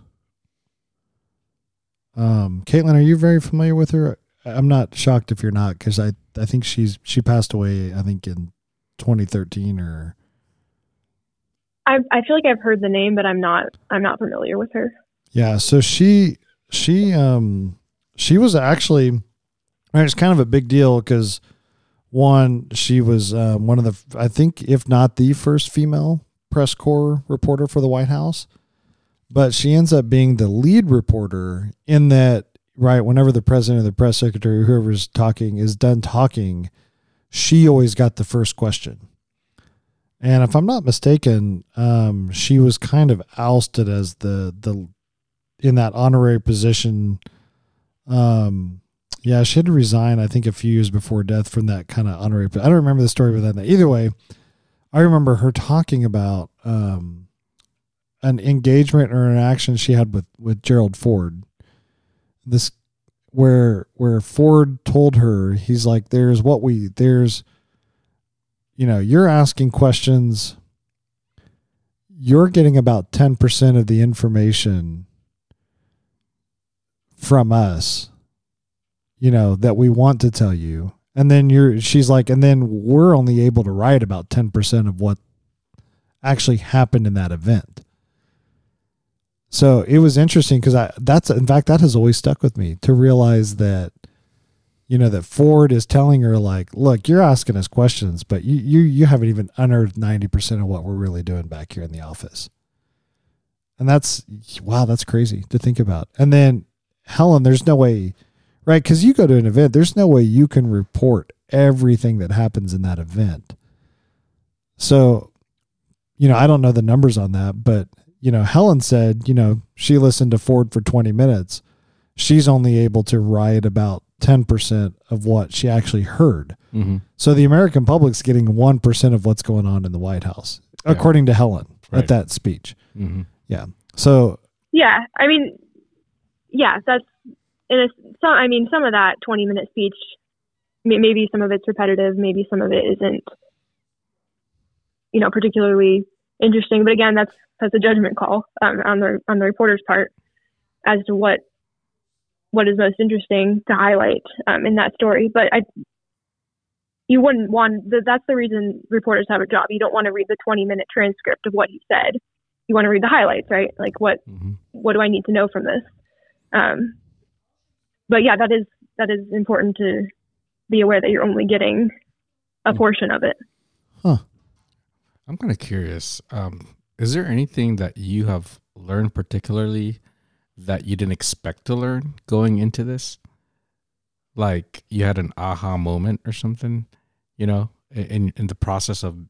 Um, Katelynn, are you very familiar with her? I'm not shocked if you're not, because I, I think she's she passed away. I think in 2013 or I, I feel like I've heard the name, but I'm not I'm not familiar with her. Yeah, so she she um she was actually I mean, it's kind of a big deal because one she was um, one of the I think if not the first female press corps reporter for the White House, but she ends up being the lead reporter in that right whenever the president or the press secretary whoever's talking is done talking, she always got the first question. And if I'm not mistaken, um, she was kind of ousted as the the in that honorary position. Um, yeah, she had to resign. I think a few years before death from that kind of honorary. I don't remember the story with that. Either way, I remember her talking about um, an engagement or an action she had with with Gerald Ford. This where where Ford told her he's like, "There's what we there's." You know, you're asking questions you're getting about 10% of the information from us you know that we want to tell you and then you're she's like and then we're only able to write about 10% of what actually happened in that event so it was interesting because i that's in fact that has always stuck with me to realize that you know that ford is telling her like look you're asking us questions but you you, you haven't even unearthed 90% of what we're really doing back here in the office. And that's wow that's crazy to think about. And then helen there's no way right because you go to an event there's no way you can report everything that happens in that event. So you know i don't know the numbers on that but you know helen said you know she listened to ford for 20 minutes she's only able to write about 10% of what she actually heard. Mm-hmm. So the American public's getting 1% of what's going on in the White House, Yeah. according to Helen Right. at that speech. Mm-hmm. So, Yeah, I mean, yeah, that's in a some. I mean, some of that twenty minute speech, maybe some of it's repetitive, maybe some of it isn't, you know, particularly interesting. But again, that's that's a judgment call um, on the on the reporter's part as to what what is most interesting to highlight um, in that story. But I, you wouldn't want th- that's the reason reporters have a job. You don't want to read the twenty minute transcript of what he said. You want to read the highlights, right? Like what Mm-hmm. what do I need to know from this? Um, but yeah, that is that is important to be aware that you're only getting a Hmm. portion of it. I'm kind of curious. Um, is there anything that you have learned particularly that you didn't expect to learn going into this? Like you had an aha moment or something, you know, in in the process of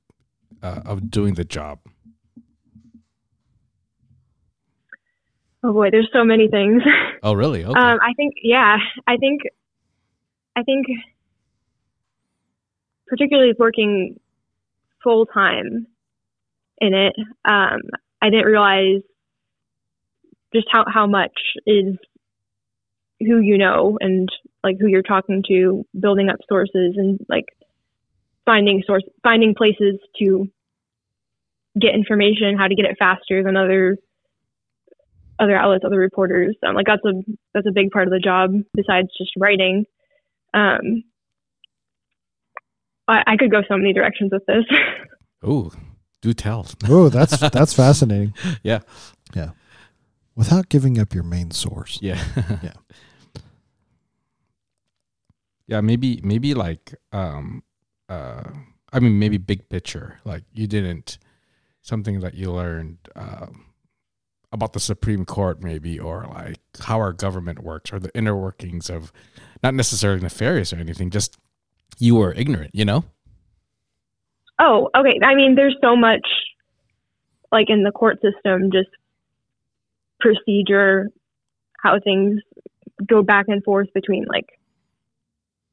uh, of doing the job. Oh boy, there's so many things. Oh, really? Okay. Um, I think, yeah, I think, I think, particularly working full time in it, um, I didn't realize just how how much is who you know and like who you're talking to, building up sources and like finding source, finding places to get information, how to get it faster than other other outlets, other reporters. Um, like that's a that's a big part of the job besides just writing. Um, I, I could go so many directions with this. oh, do tell. oh, that's that's fascinating. yeah. Yeah. Without giving up your main source. Yeah. Yeah. Yeah, maybe maybe like um uh I mean maybe big picture. Like you didn't something that you learned um about the Supreme Court maybe or like how our government works or the inner workings of not necessarily nefarious or anything, just you were ignorant, you know? Oh, okay. I mean, there's so much like in the court system, just procedure, how things go back and forth between like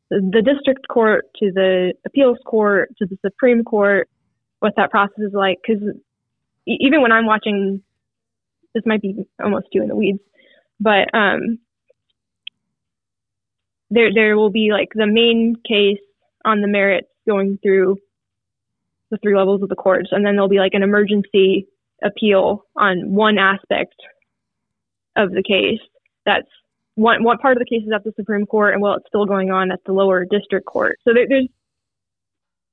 the, district court to the appeals court to the Supreme Court, what that process is like. Because even when I'm watching, this might be almost too in the weeds, but um, there there will be like the main case on the merits going through the three levels of the courts, and then there'll be like an emergency appeal on one aspect of the case. That's one one part of the case is at the Supreme Court, and while it's still going on at the lower district court. So there, there's,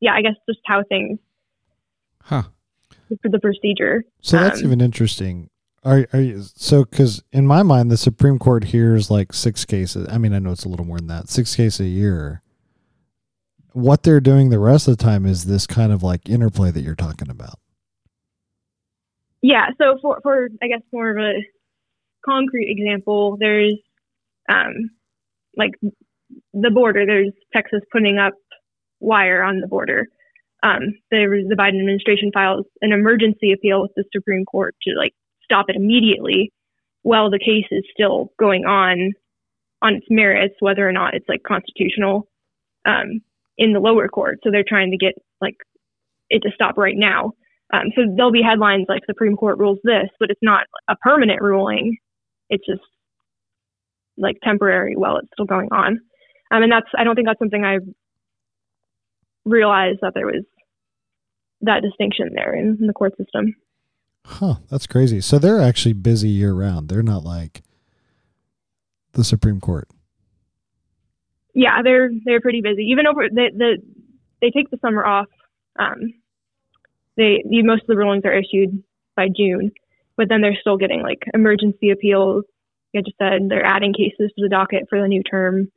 yeah, I guess just how things Huh. for the procedure. So that's Um, even interesting. Are are you so? Because in my mind, the Supreme Court hears like six cases. I mean, I know it's a little more than that. Six cases a year. What they're doing the rest of the time is this kind of like interplay that you're talking about. Yeah, so for, for I guess more of a concrete example, there's um, like the border. There's Texas putting up wire on the border. Um, was the Biden administration files an emergency appeal with the Supreme Court to like stop it immediately, while the case is still going on on its merits, whether or not it's like constitutional um, in the lower court. So they're trying to get like it to stop right now. Um, so there'll be headlines like Supreme Court rules this, but it's not a permanent ruling. It's just like temporary while it's still going on. Um, and that's, I don't think that's something I've realized that there was that distinction there in, in the court system. Huh, that's crazy. So they're actually busy year round. They're not like the Supreme Court. Yeah, they're, they're pretty busy. Even over the, the they take the summer off. Um, they, most of the rulings are issued by June, but then they're still getting like emergency appeals. Like I just said, they're adding cases to the docket for the new term.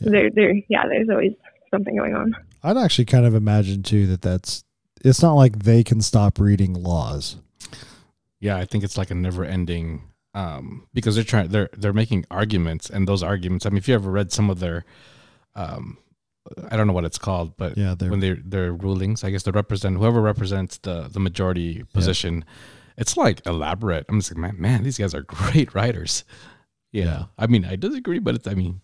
Yeah. There, there, yeah. There's always something going on. I'd actually kind of imagine too that that's. It's not like they can stop reading laws. Yeah, I think it's like a never ending um because they're trying they're they're making arguments and those arguments I mean if you ever read some of their um I don't know what it's called, but Yeah, they're when they their rulings, I guess they represent whoever represents the the majority position. It's like elaborate. I'm just like, man, man, these guys are great writers. Yeah. I mean, I disagree, but it's, I mean,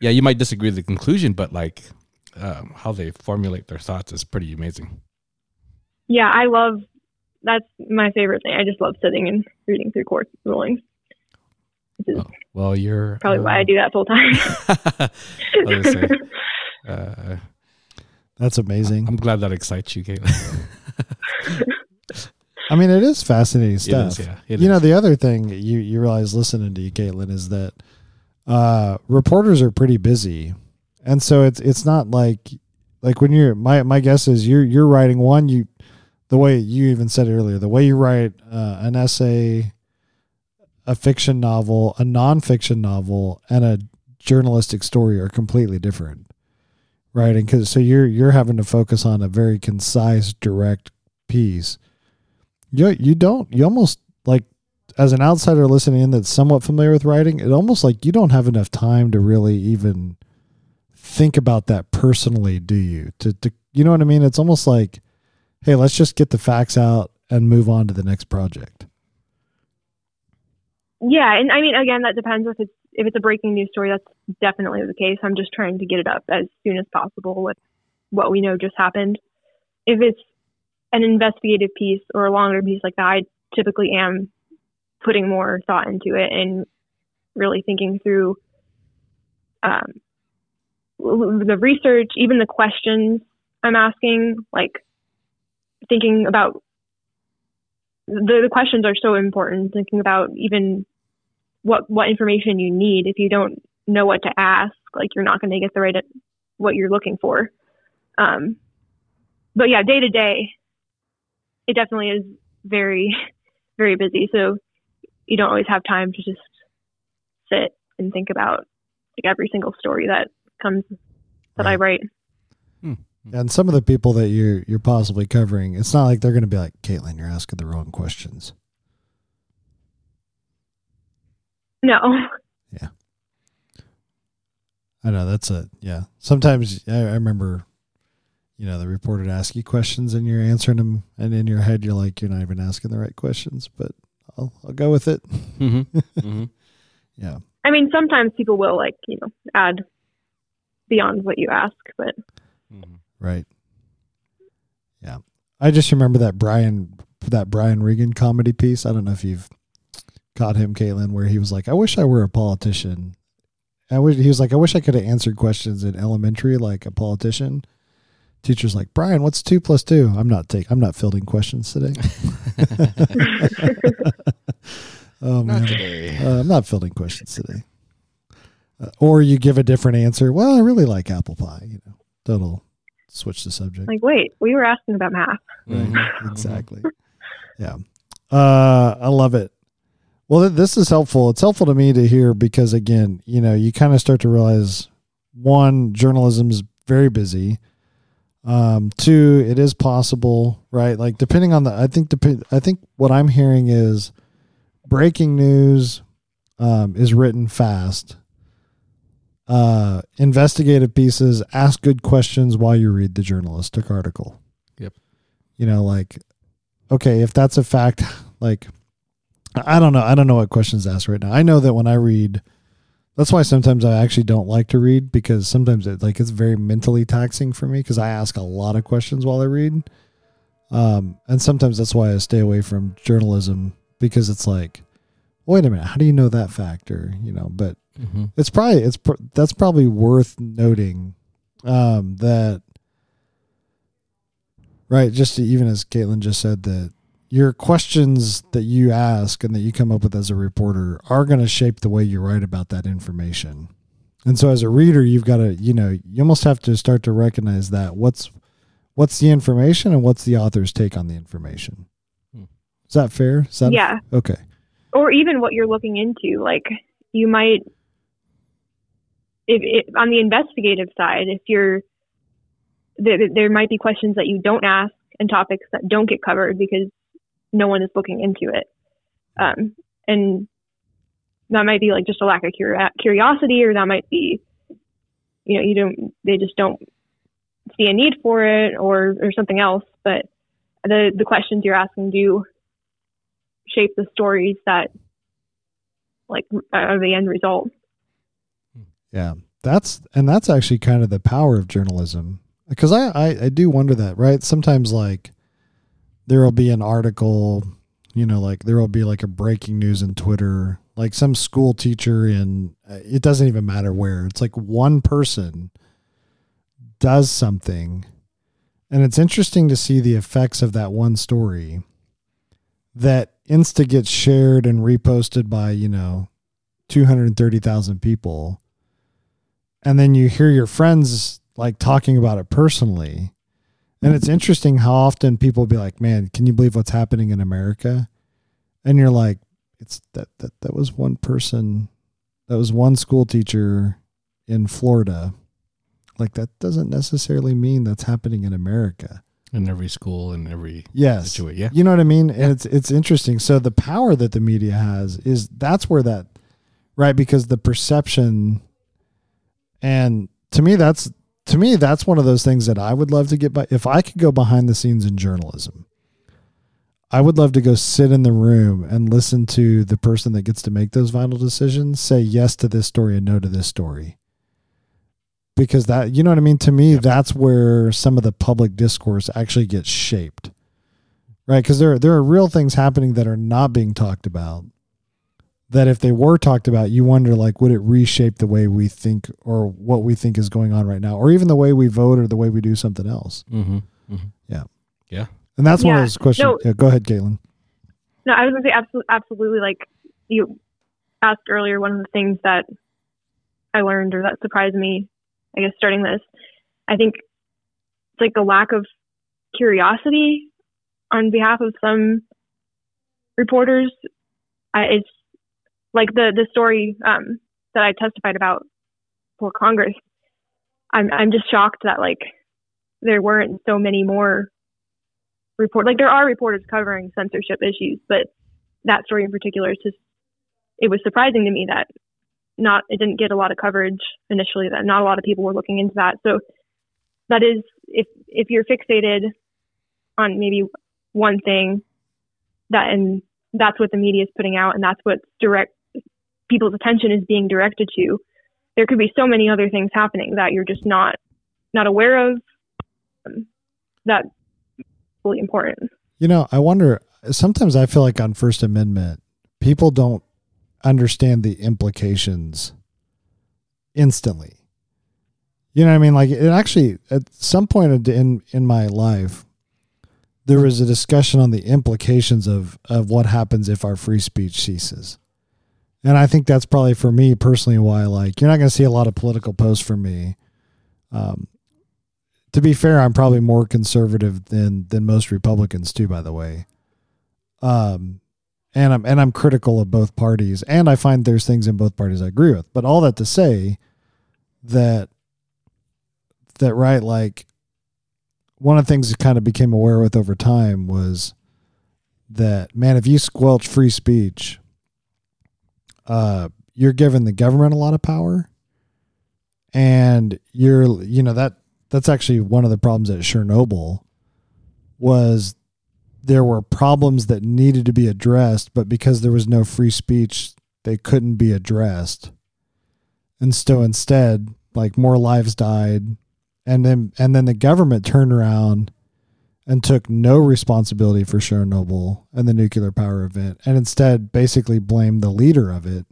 yeah, you might disagree with the conclusion, but like um, how they formulate their thoughts is pretty amazing. Yeah, I love that's my favorite thing. I just love sitting and reading through court rulings. Oh, well, you're probably why I uh, do that full time. I was uh, That's amazing. I'm glad that excites you, Katelynn. I mean, it is fascinating stuff. is, yeah. it you know, the other thing you you realize listening to you, Katelynn, is that uh, reporters are pretty busy, and so it's it's not like like when you're my my guess is you're you're writing one you the way you even said earlier the way you write uh, an essay, a fiction novel, a nonfiction novel, and a journalistic story are completely different, right? And because so you're you're having to focus on a very concise, direct piece. You you don't you almost like as an outsider listening in that's somewhat familiar with writing it almost like you don't have enough time to really even think about that personally do you? To, to you know what i mean? It's almost like hey let's just get the facts out and move on to the next project yeah, and I mean, again, that depends if it's if it's a breaking news story. That's definitely the case. I'm just trying to get it up as soon as possible with what we know just happened. If it's an investigative piece or a longer piece like that, I typically am putting more thought into it and really thinking through um, the research, even the questions I'm asking, like thinking about the, the questions are so important. Thinking about even what what information you need. If you don't know what to ask, like you're not going to get the right what you're looking for. Um, but yeah, day to day, it definitely is very very busy. So you don't always have time to just sit and think about like every single story that comes that I write. And some of the people that you're you're possibly covering it's not like they're going to be like katelynn you're asking the wrong questions No, Yeah. I know that's a yeah. Sometimes I, I remember, you know, the reporter would ask you questions and you're answering them, and in your head you're like, you're not even asking the right questions, but I'll I'll go with it. Mhm. Mhm. Yeah, I mean sometimes people will like you know add beyond what you ask, but Mhm. Right. Yeah, I just remember that Brian that Brian Regan comedy piece. I don't know if you've caught him, Katelynn, where he was like, "I wish I were a politician." I wish he was like, "I wish I could have answered questions in elementary like a politician." Teacher's like, "Brian, what's two plus two? I'm not take. I'm not fielding questions today. oh man, uh, I'm not fielding questions today. Uh, or you give a different answer. Well, I really like apple pie. You know, that'll switch the subject. like wait, we were asking about math. Right. Mhm. Exactly. yeah. Uh, I love it. Well, th- this is helpful. It's helpful to me to hear because, again, you know, you kind of start to realize one, journalism is very busy. Um, two, it is possible, right? Like depending on the, I think dep- I think what I'm hearing is breaking news um, is written fast. Uh, investigative pieces ask good questions while you read the journalistic article. Yep. You know, like, okay, if that's a fact, like, I don't know. I don't know what questions to ask right now. I know that when I read, that's why sometimes I actually don't like to read because sometimes it like it's very mentally taxing for me because I ask a lot of questions while I read. Um, and sometimes that's why I stay away from journalism because it's like, wait a minute, how do you know that factor? You know, but Mhm. it's probably it's pr- that's probably worth noting um, that right just to, even as katelynn just said that your questions that you ask and that you come up with as a reporter are going to shape the way you write about that information and so as a reader you've got to you know you almost have to start to recognize that what's what's the information and what's the author's take on the information Hmm. is that fair is that Yeah. okay or even what you're looking into. Like you might, if, if on the investigative side, if you're there, there might be questions that you don't ask and topics that don't get covered because no one is looking into it, um, and that might be like just a lack of curiosity, or that might be, you know, you don't they just don't see a need for it, or or something else. But the the questions you're asking do shape the stories that like uh, the end result. Yeah, that's and that's actually kind of the power of journalism. Because I, I I do wonder that right? Sometimes like there will be an article you know like there will be like a breaking news in Twitter like some school teacher in uh, it doesn't even matter where it's like one person does something. And it's interesting to see the effects of that one story that insta gets shared and reposted by you know 230,000 people and then you hear your friends like talking about it personally. And it's interesting how often people be like man can you believe what's happening in america? And you're like it's that that that was one person that was one school teacher in florida. Like that doesn't necessarily mean that's happening in america. In every school and every yes. situation. Yeah. you know what i mean? And it's it's interesting. So the power that the media has is that's where that right because the perception and to me that's to me that's one of those things that i would love to get by if i could go behind the scenes in journalism i would love to go sit in the room and listen to the person that gets to make those vital decisions say yes to this story and no to this story. Because that you know what i mean? To me that's where some of the public discourse actually gets shaped. Right? Because there, there are real things happening that are not being talked about that if they were talked about you wonder like would it reshape the way we think or what we think is going on right now or even the way we vote or the way we do something else Mm-hmm. Mm-hmm. Yeah. Yeah. and that's one of those questions No. yeah go ahead katelynn No, I was gonna say absolutely, absolutely. Like you asked earlier, one of the things that I learned or that surprised me, I guess, starting this, I think it's like the lack of curiosity on behalf of some reporters. I, it's like the the story um, that I testified about for Congress. I'm I'm just shocked that like there weren't so many more report like there are reporters covering censorship issues, but that story in particular is just it was surprising to me that not it didn't get a lot of coverage initially that not a lot of people were looking into that. So that is if if you're fixated on maybe one thing that and that's what the media is putting out and that's what direct people's attention is being directed to there could be so many other things happening that you're just not not aware of um, that really important You know, I wonder. Sometimes I feel like on First Amendment, people don't understand the implications instantly. You know what I mean? Like it actually, at some point in in my life, there was a discussion on the implications of of what happens if our free speech ceases. And I think that's probably for me personally why like you're not going to see a lot of political posts from me. Um, to be fair, I'm probably more conservative than than most Republicans too. By the way, um, and I'm and I'm critical of both parties, and I find there's things in both parties I agree with. But all that to say that that right, like one of the things I kind of became aware with over time was that man, if you squelch free speech, uh, you're giving the government a lot of power, and you're you know that that's actually one of the problems at Chernobyl was there were problems that needed to be addressed, but because there was no free speech, they couldn't be addressed. And so instead, like more lives died, and then and then the government turned around and took no responsibility for Chernobyl and the nuclear power event, and instead basically blamed the leader of it,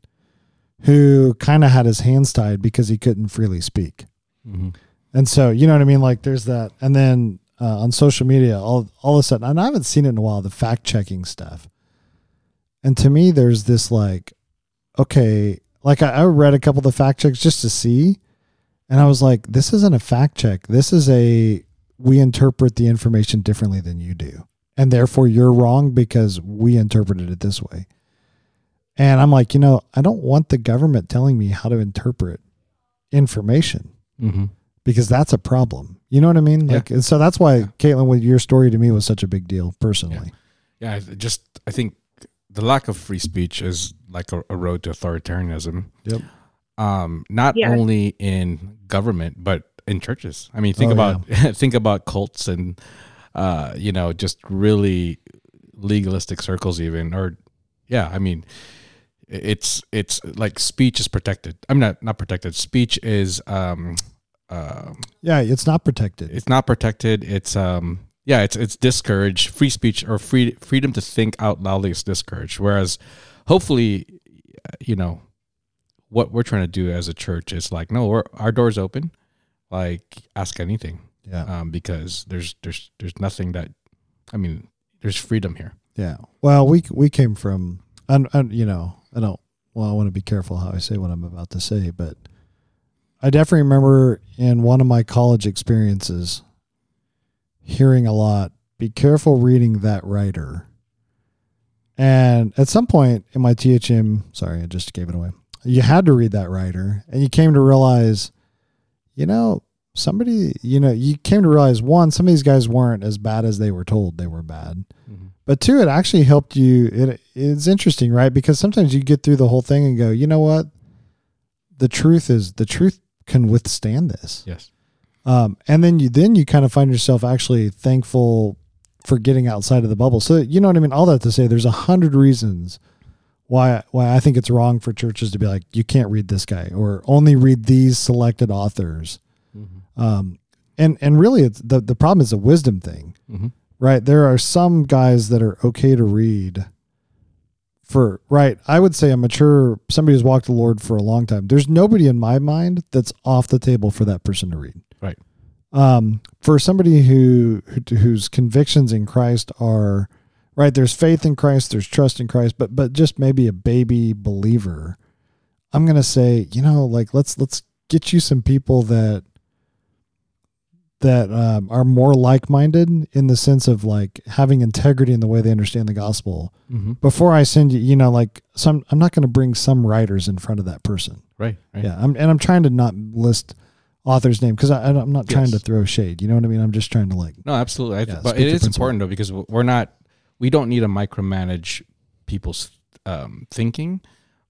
who kind of had his hands tied because he couldn't freely speak. Mm-hmm. And so, you know what I mean? Like there's that. And then uh, on social media, all, all of a sudden, and I haven't seen it in a while, the fact checking stuff. And to me, there's this like, okay, like I, I read a couple of the fact checks just to see. And I was like, this isn't a fact check. This is a, we interpret the information differently than you do. And therefore you're wrong because we interpreted it this way. And I'm like, you know, I don't want the government telling me how to interpret information Mm-hmm. because that's a problem. You know what I mean? Yeah. Like, and so that's why Yeah. Katelynn, with your story to me was such a big deal personally. Yeah, I just I think the lack of free speech is like a, a road to authoritarianism. Yep. Um, not Yeah. only in government but in churches. I mean, think Oh, about think about cults and uh, you know, just really legalistic circles even or yeah, I mean it's it's like speech is protected. I'm not not protected. Speech is um uh, Yeah, it's not protected. it's not protected. It's um yeah, it's it's discouraged. Free speech or free freedom to think out loudly is discouraged. Whereas, hopefully, you know, what we're trying to do as a church is like, no, we're, our doors open. Like, ask anything, yeah. um, because there's there's there's nothing that, I mean, there's freedom here. Yeah. Well, we we came from, and, and you know, I don't. Well, I want to be careful how I say what I'm about to say, but I definitely remember in one of my college experiences hearing a lot. Be careful reading that writer. And at some point in my THM, sorry, I just gave it away. You had to read that writer, and you came to realize, you know, somebody, you know, you came to realize one, some of these guys weren't as bad as they were told they were bad. But two it actually helped you it, it's interesting right? Because sometimes you get through the whole thing and go you know what? The truth is the truth can withstand this. Yes. um, and then you then you kind of find yourself actually thankful for getting outside of the bubble. So you know what i mean? All that to say there's a hundred reasons why why i think it's wrong for churches to be like you can't read this guy or only read these selected authors. Um, and and really it's the, the problem is a wisdom thing Mm-hmm. right? There are some guys that are okay to read for right? I would say a mature somebody who's walked the lord for a long time there's nobody in my mind that's off the table for that person to read. Right. um for somebody who, who whose convictions in christ are right there's faith in christ there's trust in christ but but just maybe a baby believer i'm gonna say you know like let's let's get you some people that that um, are more like-minded in the sense of like having integrity in the way they understand the gospel Mm-hmm. before i send you you know like some i'm not going to bring some writers in front of that person Right. Right. yeah I'm, and i'm trying to not list author's name because i'm not trying Yes. to throw shade you know what i mean i'm just trying to like No, absolutely. I th- Yeah, but it to is important though because we're not, we don't need to micromanage people's um, thinking,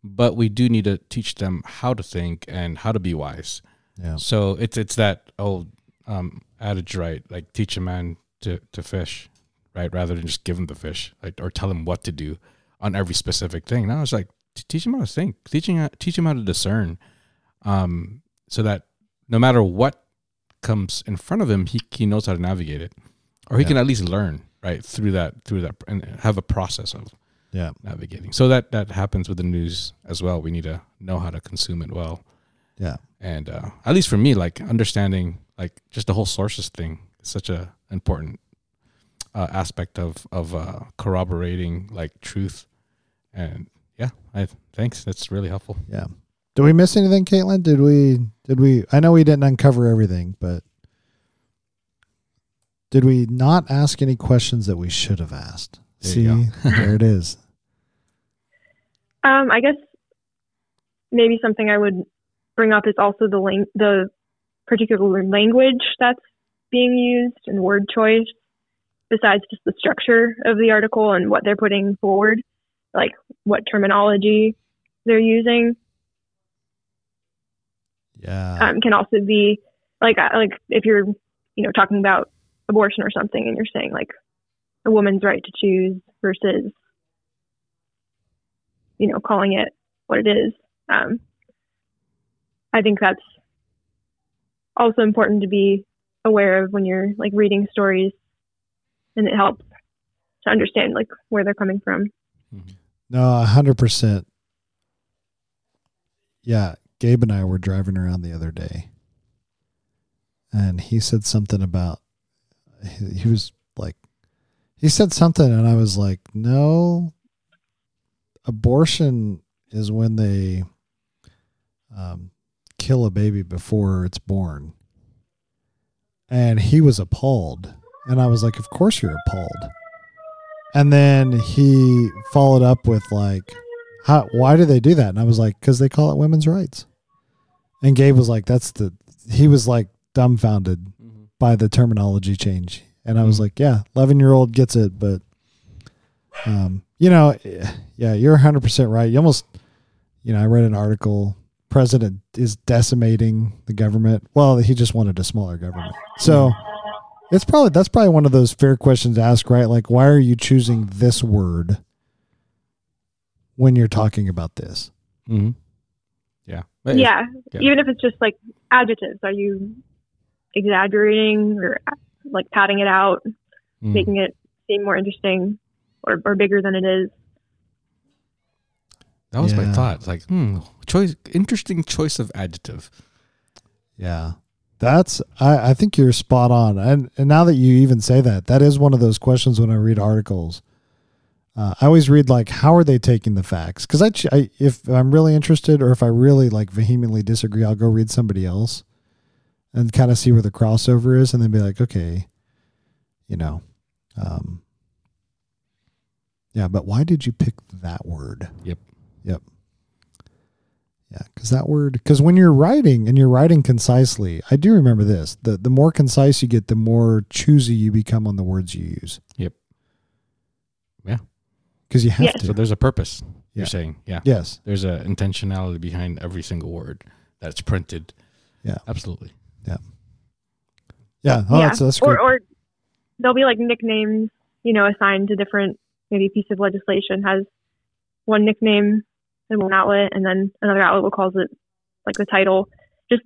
but we do need to teach them how to think and how to be wise. yeah So it's it's that old um, adage, right? Like teach a man to to fish, right? Rather than just give him the fish, like, or tell him what to do on every specific thing. Now it's like t- teach him how to think, teaching teach him how to discern, um, so that no matter what comes in front of him, he he knows how to navigate it, or he Yeah. can at least learn right through that through that and have a process of yeah. navigating. So that that happens with the news as well. We need to know how to consume it well. Yeah. And uh, at least for me like understanding like just the whole sources thing is such a important uh, aspect of of uh, corroborating like truth. And yeah i thanks. That's really helpful. Yeah. Did we miss anything katelynn? Did we did we i know we didn't uncover everything but did we not ask any questions that we should have asked? There see there it is. Um, I guess maybe something I would bring up is also the lang- the particular language that's being used and word choice, besides just the structure of the article and what they're putting forward, like what terminology they're using, yeah. Um, can also be like uh, like if you're you know talking about abortion or something and you're saying like a woman's right to choose versus you know calling it what it is. Um, i think that's also important to be aware of when you're like reading stories and it helps to understand like where they're coming from. No, a hundred percent. Yeah, Gabe and I were driving around the other day, and he said something about he, was like, he said something, and I was like, no, abortion is when they um, kill a baby before it's born, and he was appalled, and I was like, of course you're appalled. And then he followed up with like, "How? Why do they do that?" And I was like, "Because they call it women's rights." And Gabe was like, "That's the." He was like dumbfounded by the terminology change, and I was Mhm. like, "Yeah, eleven year old gets it, but, um, you know, yeah, you're hundred percent right. You almost, you know, I read an article. President is decimating the government. Well, he just wanted a smaller government, so." It's probably that's probably one of those fair questions to ask, right? Like, why are you choosing this word? when you're talking about this. Mm-hmm. Yeah. Yeah. yeah. Even if it's just like adjectives, are you exaggerating or like padding it out, Mm. making it seem more interesting or, or bigger than it is? That was my thought. Like, hmm, choice, interesting choice of adjective. Yeah. That's I, I think you're spot on. And and now that you even say that, that is one of those questions when I read articles. Uh, I always read like how are they taking the facts? Because I, I if I'm really interested or if I really like vehemently disagree, I'll go read somebody else and kind of see where the crossover is, and then be like, okay, you know, um, yeah. But why did you pick that word? Yep. Yep. Yeah, because that word, because when you're writing and you're writing concisely, I do remember this: the the more concise you get, the more choosy you become on the words you use. Yep. Yeah. because you have Yes. to. So there's a purpose. Yeah. You're saying, yeah. yes, There's a intentionality behind every single word that's printed. Yeah. Absolutely. Yeah. Oh, yeah. that's that's great. or, or there'll be like nicknames, you know, assigned to different maybe piece of legislation has one nickname and one outlet, and then another outlet will calls it like the title. Just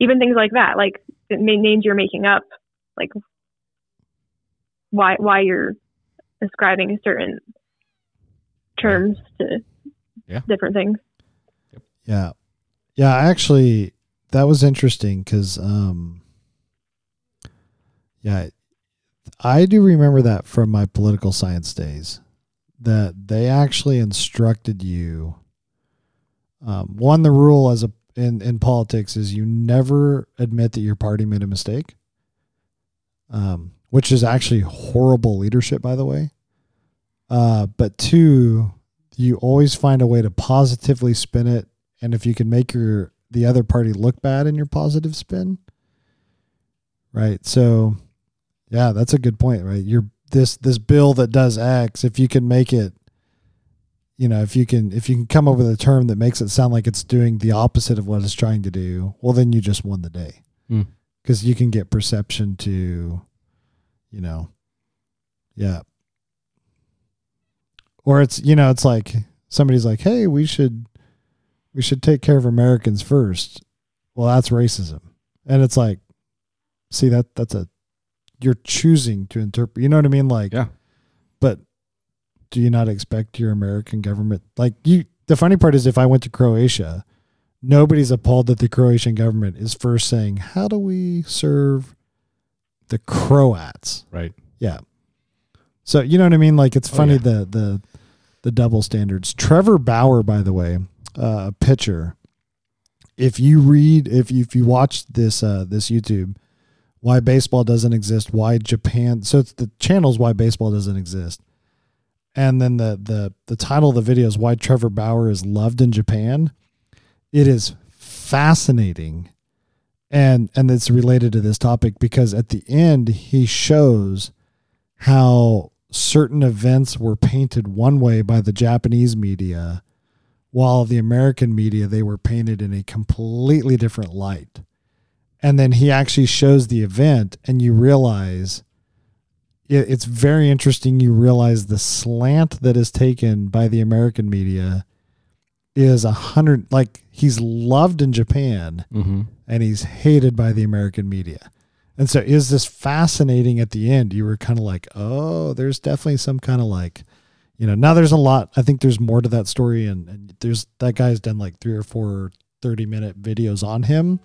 even things like that, like the ma- names you're making up, like why why you're ascribing certain terms to Yeah. different things. Yeah. Yeah, I actually that was interesting cuz um yeah, I do remember that from my political science days that they actually instructed you um one the rule as a in in politics is you never admit that your party made a mistake. Um which is actually horrible leadership by the way. Uh but two you always find a way to positively spin it and if you can make your the other party look bad in your positive spin? Right so yeah that's a good point right? You're this this bill that does x if you can make it you know if you can if you can come up with a term that makes it sound like it's doing the opposite of what it's trying to do well then you just won the day. Hmm. because you can get perception to you know yeah. Or it's you know it's like somebody's like hey we should we should take care of americans first well that's racism and it's like see that that's a you're choosing to interpret you know what i mean like Yeah. but do you not expect your american government like you the funny part is if i went to croatia nobody's appalled that the croatian government is first saying how do we serve the croats Right. yeah. So you know what I mean? Like it's Oh, funny yeah. the the the double standards. Trevor Bauer, by the way, uh, a pitcher. If you read, if you, if you watch this uh, this YouTube, why baseball doesn't exist, why Japan. So it's the channels why baseball doesn't exist, and then the the the title of the video is why Trevor Bauer is loved in Japan. It is fascinating and and it's related to this topic because at the end he shows how certain events were painted one way by the Japanese media while the American media they were painted in a completely different light. And then he actually shows the event and you realize it, it's very interesting you realize the slant that is taken by the American media is a hundred like he's loved in Japan Mm-hmm. and he's hated by the American media. And so is this fascinating at the end? You were kind of like, oh, there's definitely some kind of like, you know, now there's a lot. I think there's more to that story. And, and there's that guy's done like three or four 30 minute videos on him.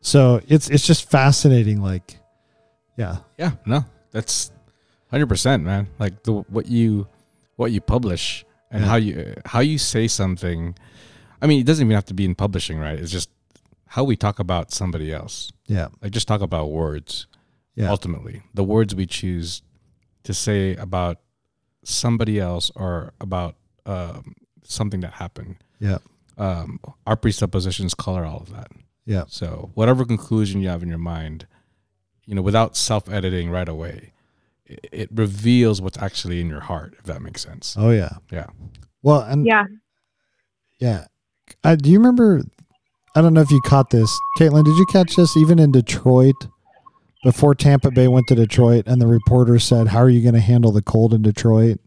So it's, it's just fascinating. Like, yeah. Yeah, no, that's hundred percent, man. Like the what you what you publish and Yeah. how you how you say something. I mean, it doesn't even have to be in publishing, right? It's just how we talk about somebody else. Yeah. Like just talk about words. Yeah. Ultimately, the words we choose to say about somebody else or about um, something that happened. Yeah. Um, our presuppositions color all of that. Yeah. So whatever conclusion you have in your mind, you know, without self-editing right away, it, it reveals what's actually in your heart. If that makes sense. Oh, yeah. Yeah. Well, and Yeah. Yeah. Uh, do you remember? I don't know if you caught this. Katelynn, did you catch this even in Detroit before Tampa Bay went to Detroit and the reporter said, How are you going to handle the cold in Detroit?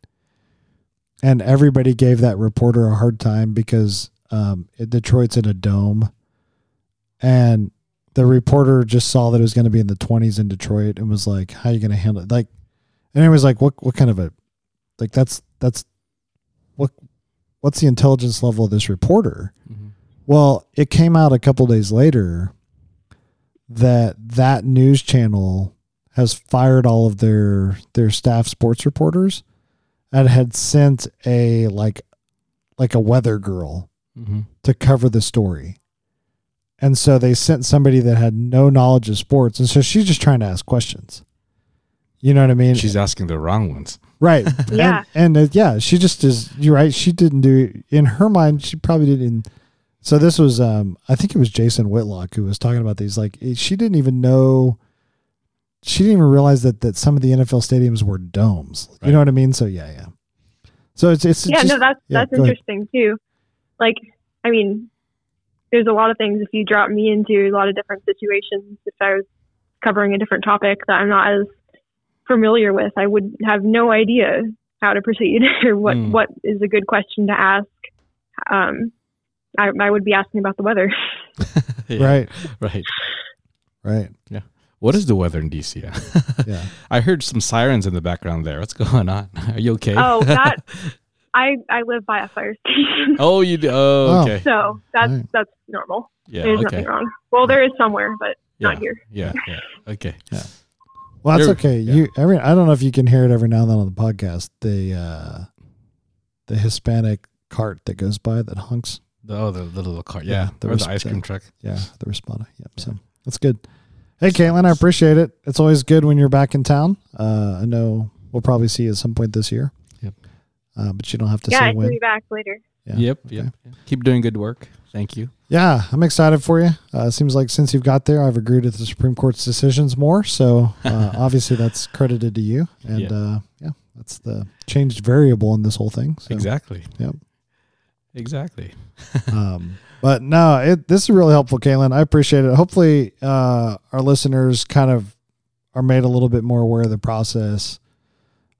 and everybody gave that reporter a hard time because um, it- Detroit's in a dome, and the reporter just saw that it was going to be in the 20s in Detroit and was like, "How are you going to handle it?" Like, and it was like, "What what kind of a like that's that's what what's the intelligence level of this reporter?" Mhm. Well, it came out a couple days later that that news channel has fired all of their their staff sports reporters and had sent a like like a weather girl Mhm. to cover the story. And so they sent somebody that had no knowledge of sports and so she's just trying to ask questions. You know what I mean? She's asking the wrong ones. right. Yeah. And, and uh, yeah, she just is you're right, she didn't do in her mind she probably didn't so this was um I think it was Jason Whitlock who was talking about these like she didn't even know she didn't even realize that that some of the NFL stadiums were domes. You know what I mean? So yeah, yeah. So it's it's yeah, just, no, that's yeah, that's go ahead. interesting too. Like, I mean, there's a lot of things if you drop me into a lot of different situations. If I was covering a different topic that I'm not as familiar with, I would have no idea how to proceed or what Hmm. what is a good question to ask. Um, I, I would be asking about the weather. Yeah, right, Right. right. Yeah. What is the weather in DC? Yeah. I heard some sirens in the background there. What's going on? Are you okay? Oh, that I I live by a fire station, oh, you do. Oh, okay. so that's Right. that's normal. Yeah. There's okay. nothing wrong. Well, there is somewhere, but Yeah. not here. Yeah. Yeah. Okay. Yeah. Well, that's There- okay. yeah. You every I don't know if you can hear it every now and then on the podcast. The uh the Hispanic cart that goes by that honks. The, oh, the, the little car. Yeah, Yeah. the or the res- ice cream the- truck. Yeah, the Responder. Yep. So that's good. Hey, Katelynn, I appreciate it. It's always good when you're back in town. Uh, I know we'll probably see you at some point this year. Yep. Uh, but you don't have to yeah, say I can when. be back later. Yeah. Yep. Okay. Yep. Keep doing good work. Thank you. Yeah, I'm excited for you. Uh, it seems like since you've got there, I've agreed with the Supreme Court's decisions more. So uh, obviously that's credited to you. And Yeah. uh, yeah, that's the changed variable in this whole thing. So, Exactly. Yep. Exactly. um, but no, it this is really helpful, Katelynn. I appreciate it. Hopefully, uh, our listeners kind of are made a little bit more aware of the process.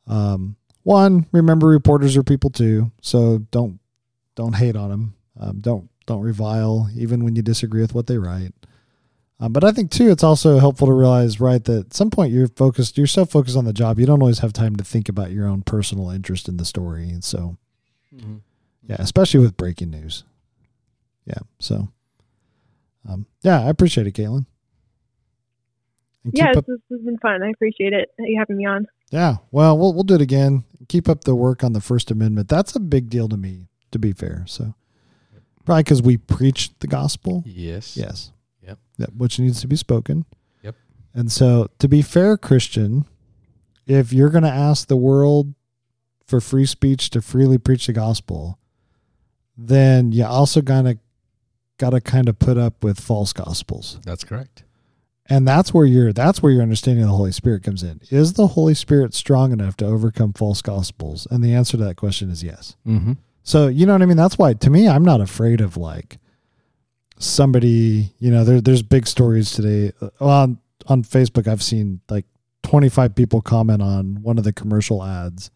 Um, one, remember reporters are people too, so don't don't hate on them. Um, don't don't revile even when you disagree with what they write. Um, but I think too, it's also helpful to realize, right, that at some point you're focused, you're so focused on the job, you don't always have time to think about your own personal interest in the story, and so yeah, especially with breaking news. Yeah. So, um, yeah, I appreciate it, Katelynn. And Yeah, keep this, up, this has been fun. I appreciate it you having me on. yeah. Well, we'll we'll do it again. Keep up the work on the First Amendment. That's a big deal to me, to be fair. So, probably because we preach the gospel. Yes. Yes. Yep. That which needs to be spoken. Yep. And so, to be fair, Christian, if you're going to ask the world for free speech to freely preach the gospel, then you also gotta gotta kind of put up with false gospels. That's correct. And that's where your that's where your understanding of the Holy Spirit comes in. Is the Holy Spirit strong enough to overcome false gospels? And the answer to that question is yes. Mm-hmm. So you know what I mean? That's why to me I'm not afraid of like somebody, you know, there there's big stories today. Uh, On on Facebook I've seen like 25 people comment on one of the commercial ads.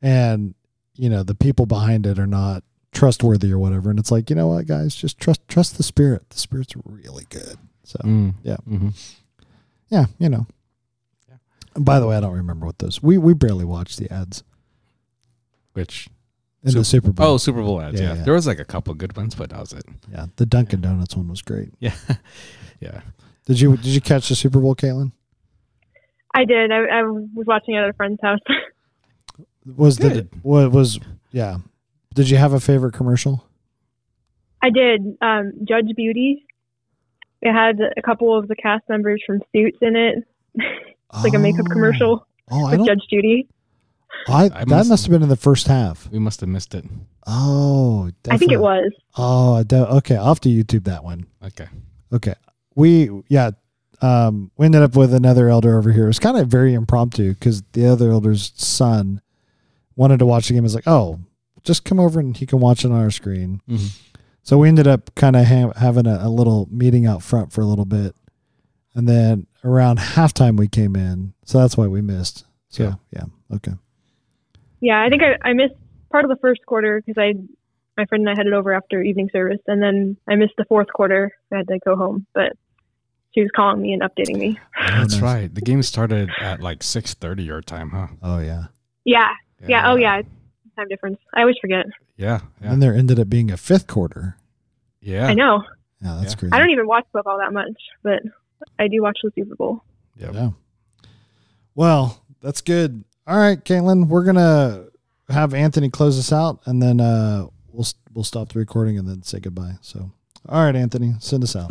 And you know, the people behind it are not trustworthy or whatever. And it's like, you know what, guys, just trust trust the spirit. The spirit's really good. So Mm. Yeah. Mm-hmm. yeah, you know. Yeah. And by the way, I don't remember what those we we barely watched the ads Which in the Super Bowl. oh Super Bowl ads. Yeah, Yeah, yeah. There was like a couple good ones, but that was it. yeah, the Dunkin' Donuts one was great. Yeah. yeah. Did you did you catch the Super Bowl, Katelynn? I did. I, I was watching it at a friend's house. Was the Good. what was yeah? Did you have a favorite commercial? I did. Um, Judge Beauty. It had a couple of the cast members from Suits in it. It's like a makeup Oh. commercial Oh, with don't. Judge Judy. I, I that must- must have been in the first half. We must have missed it. Oh, I think it was. Oh, de- okay. I'll have to YouTube that one. Okay. Okay. We yeah. Um, we ended up with another elder over here. It was kind of very impromptu because the other elder's son wanted to watch the game. I was like, oh, just come over and he can watch it on our screen. Mm-hmm. So we ended up kind of ha- having a, a little meeting out front for a little bit, and then around halftime we came in. So that's why we missed. So yeah, Yeah. okay. Yeah, I think I, I missed part of the first quarter because I, my friend and I headed over after evening service, and then I missed the fourth quarter. I had to go home, but she was calling me and updating me. That's right. The game started at like six thirty your time, huh? Oh yeah. Yeah, yeah. Oh yeah, time difference. I always forget. Yeah. Yeah. And there ended up being a fifth quarter. Yeah. I know. Yeah, that's Yeah. crazy. I don't even watch football that much, but I do watch the Super Bowl. Yep. Yeah. Well, that's good. All right, Katelynn, we're gonna have Anthony close us out, and then uh, we'll we'll stop the recording and then say goodbye. So, all right, Anthony, send us out.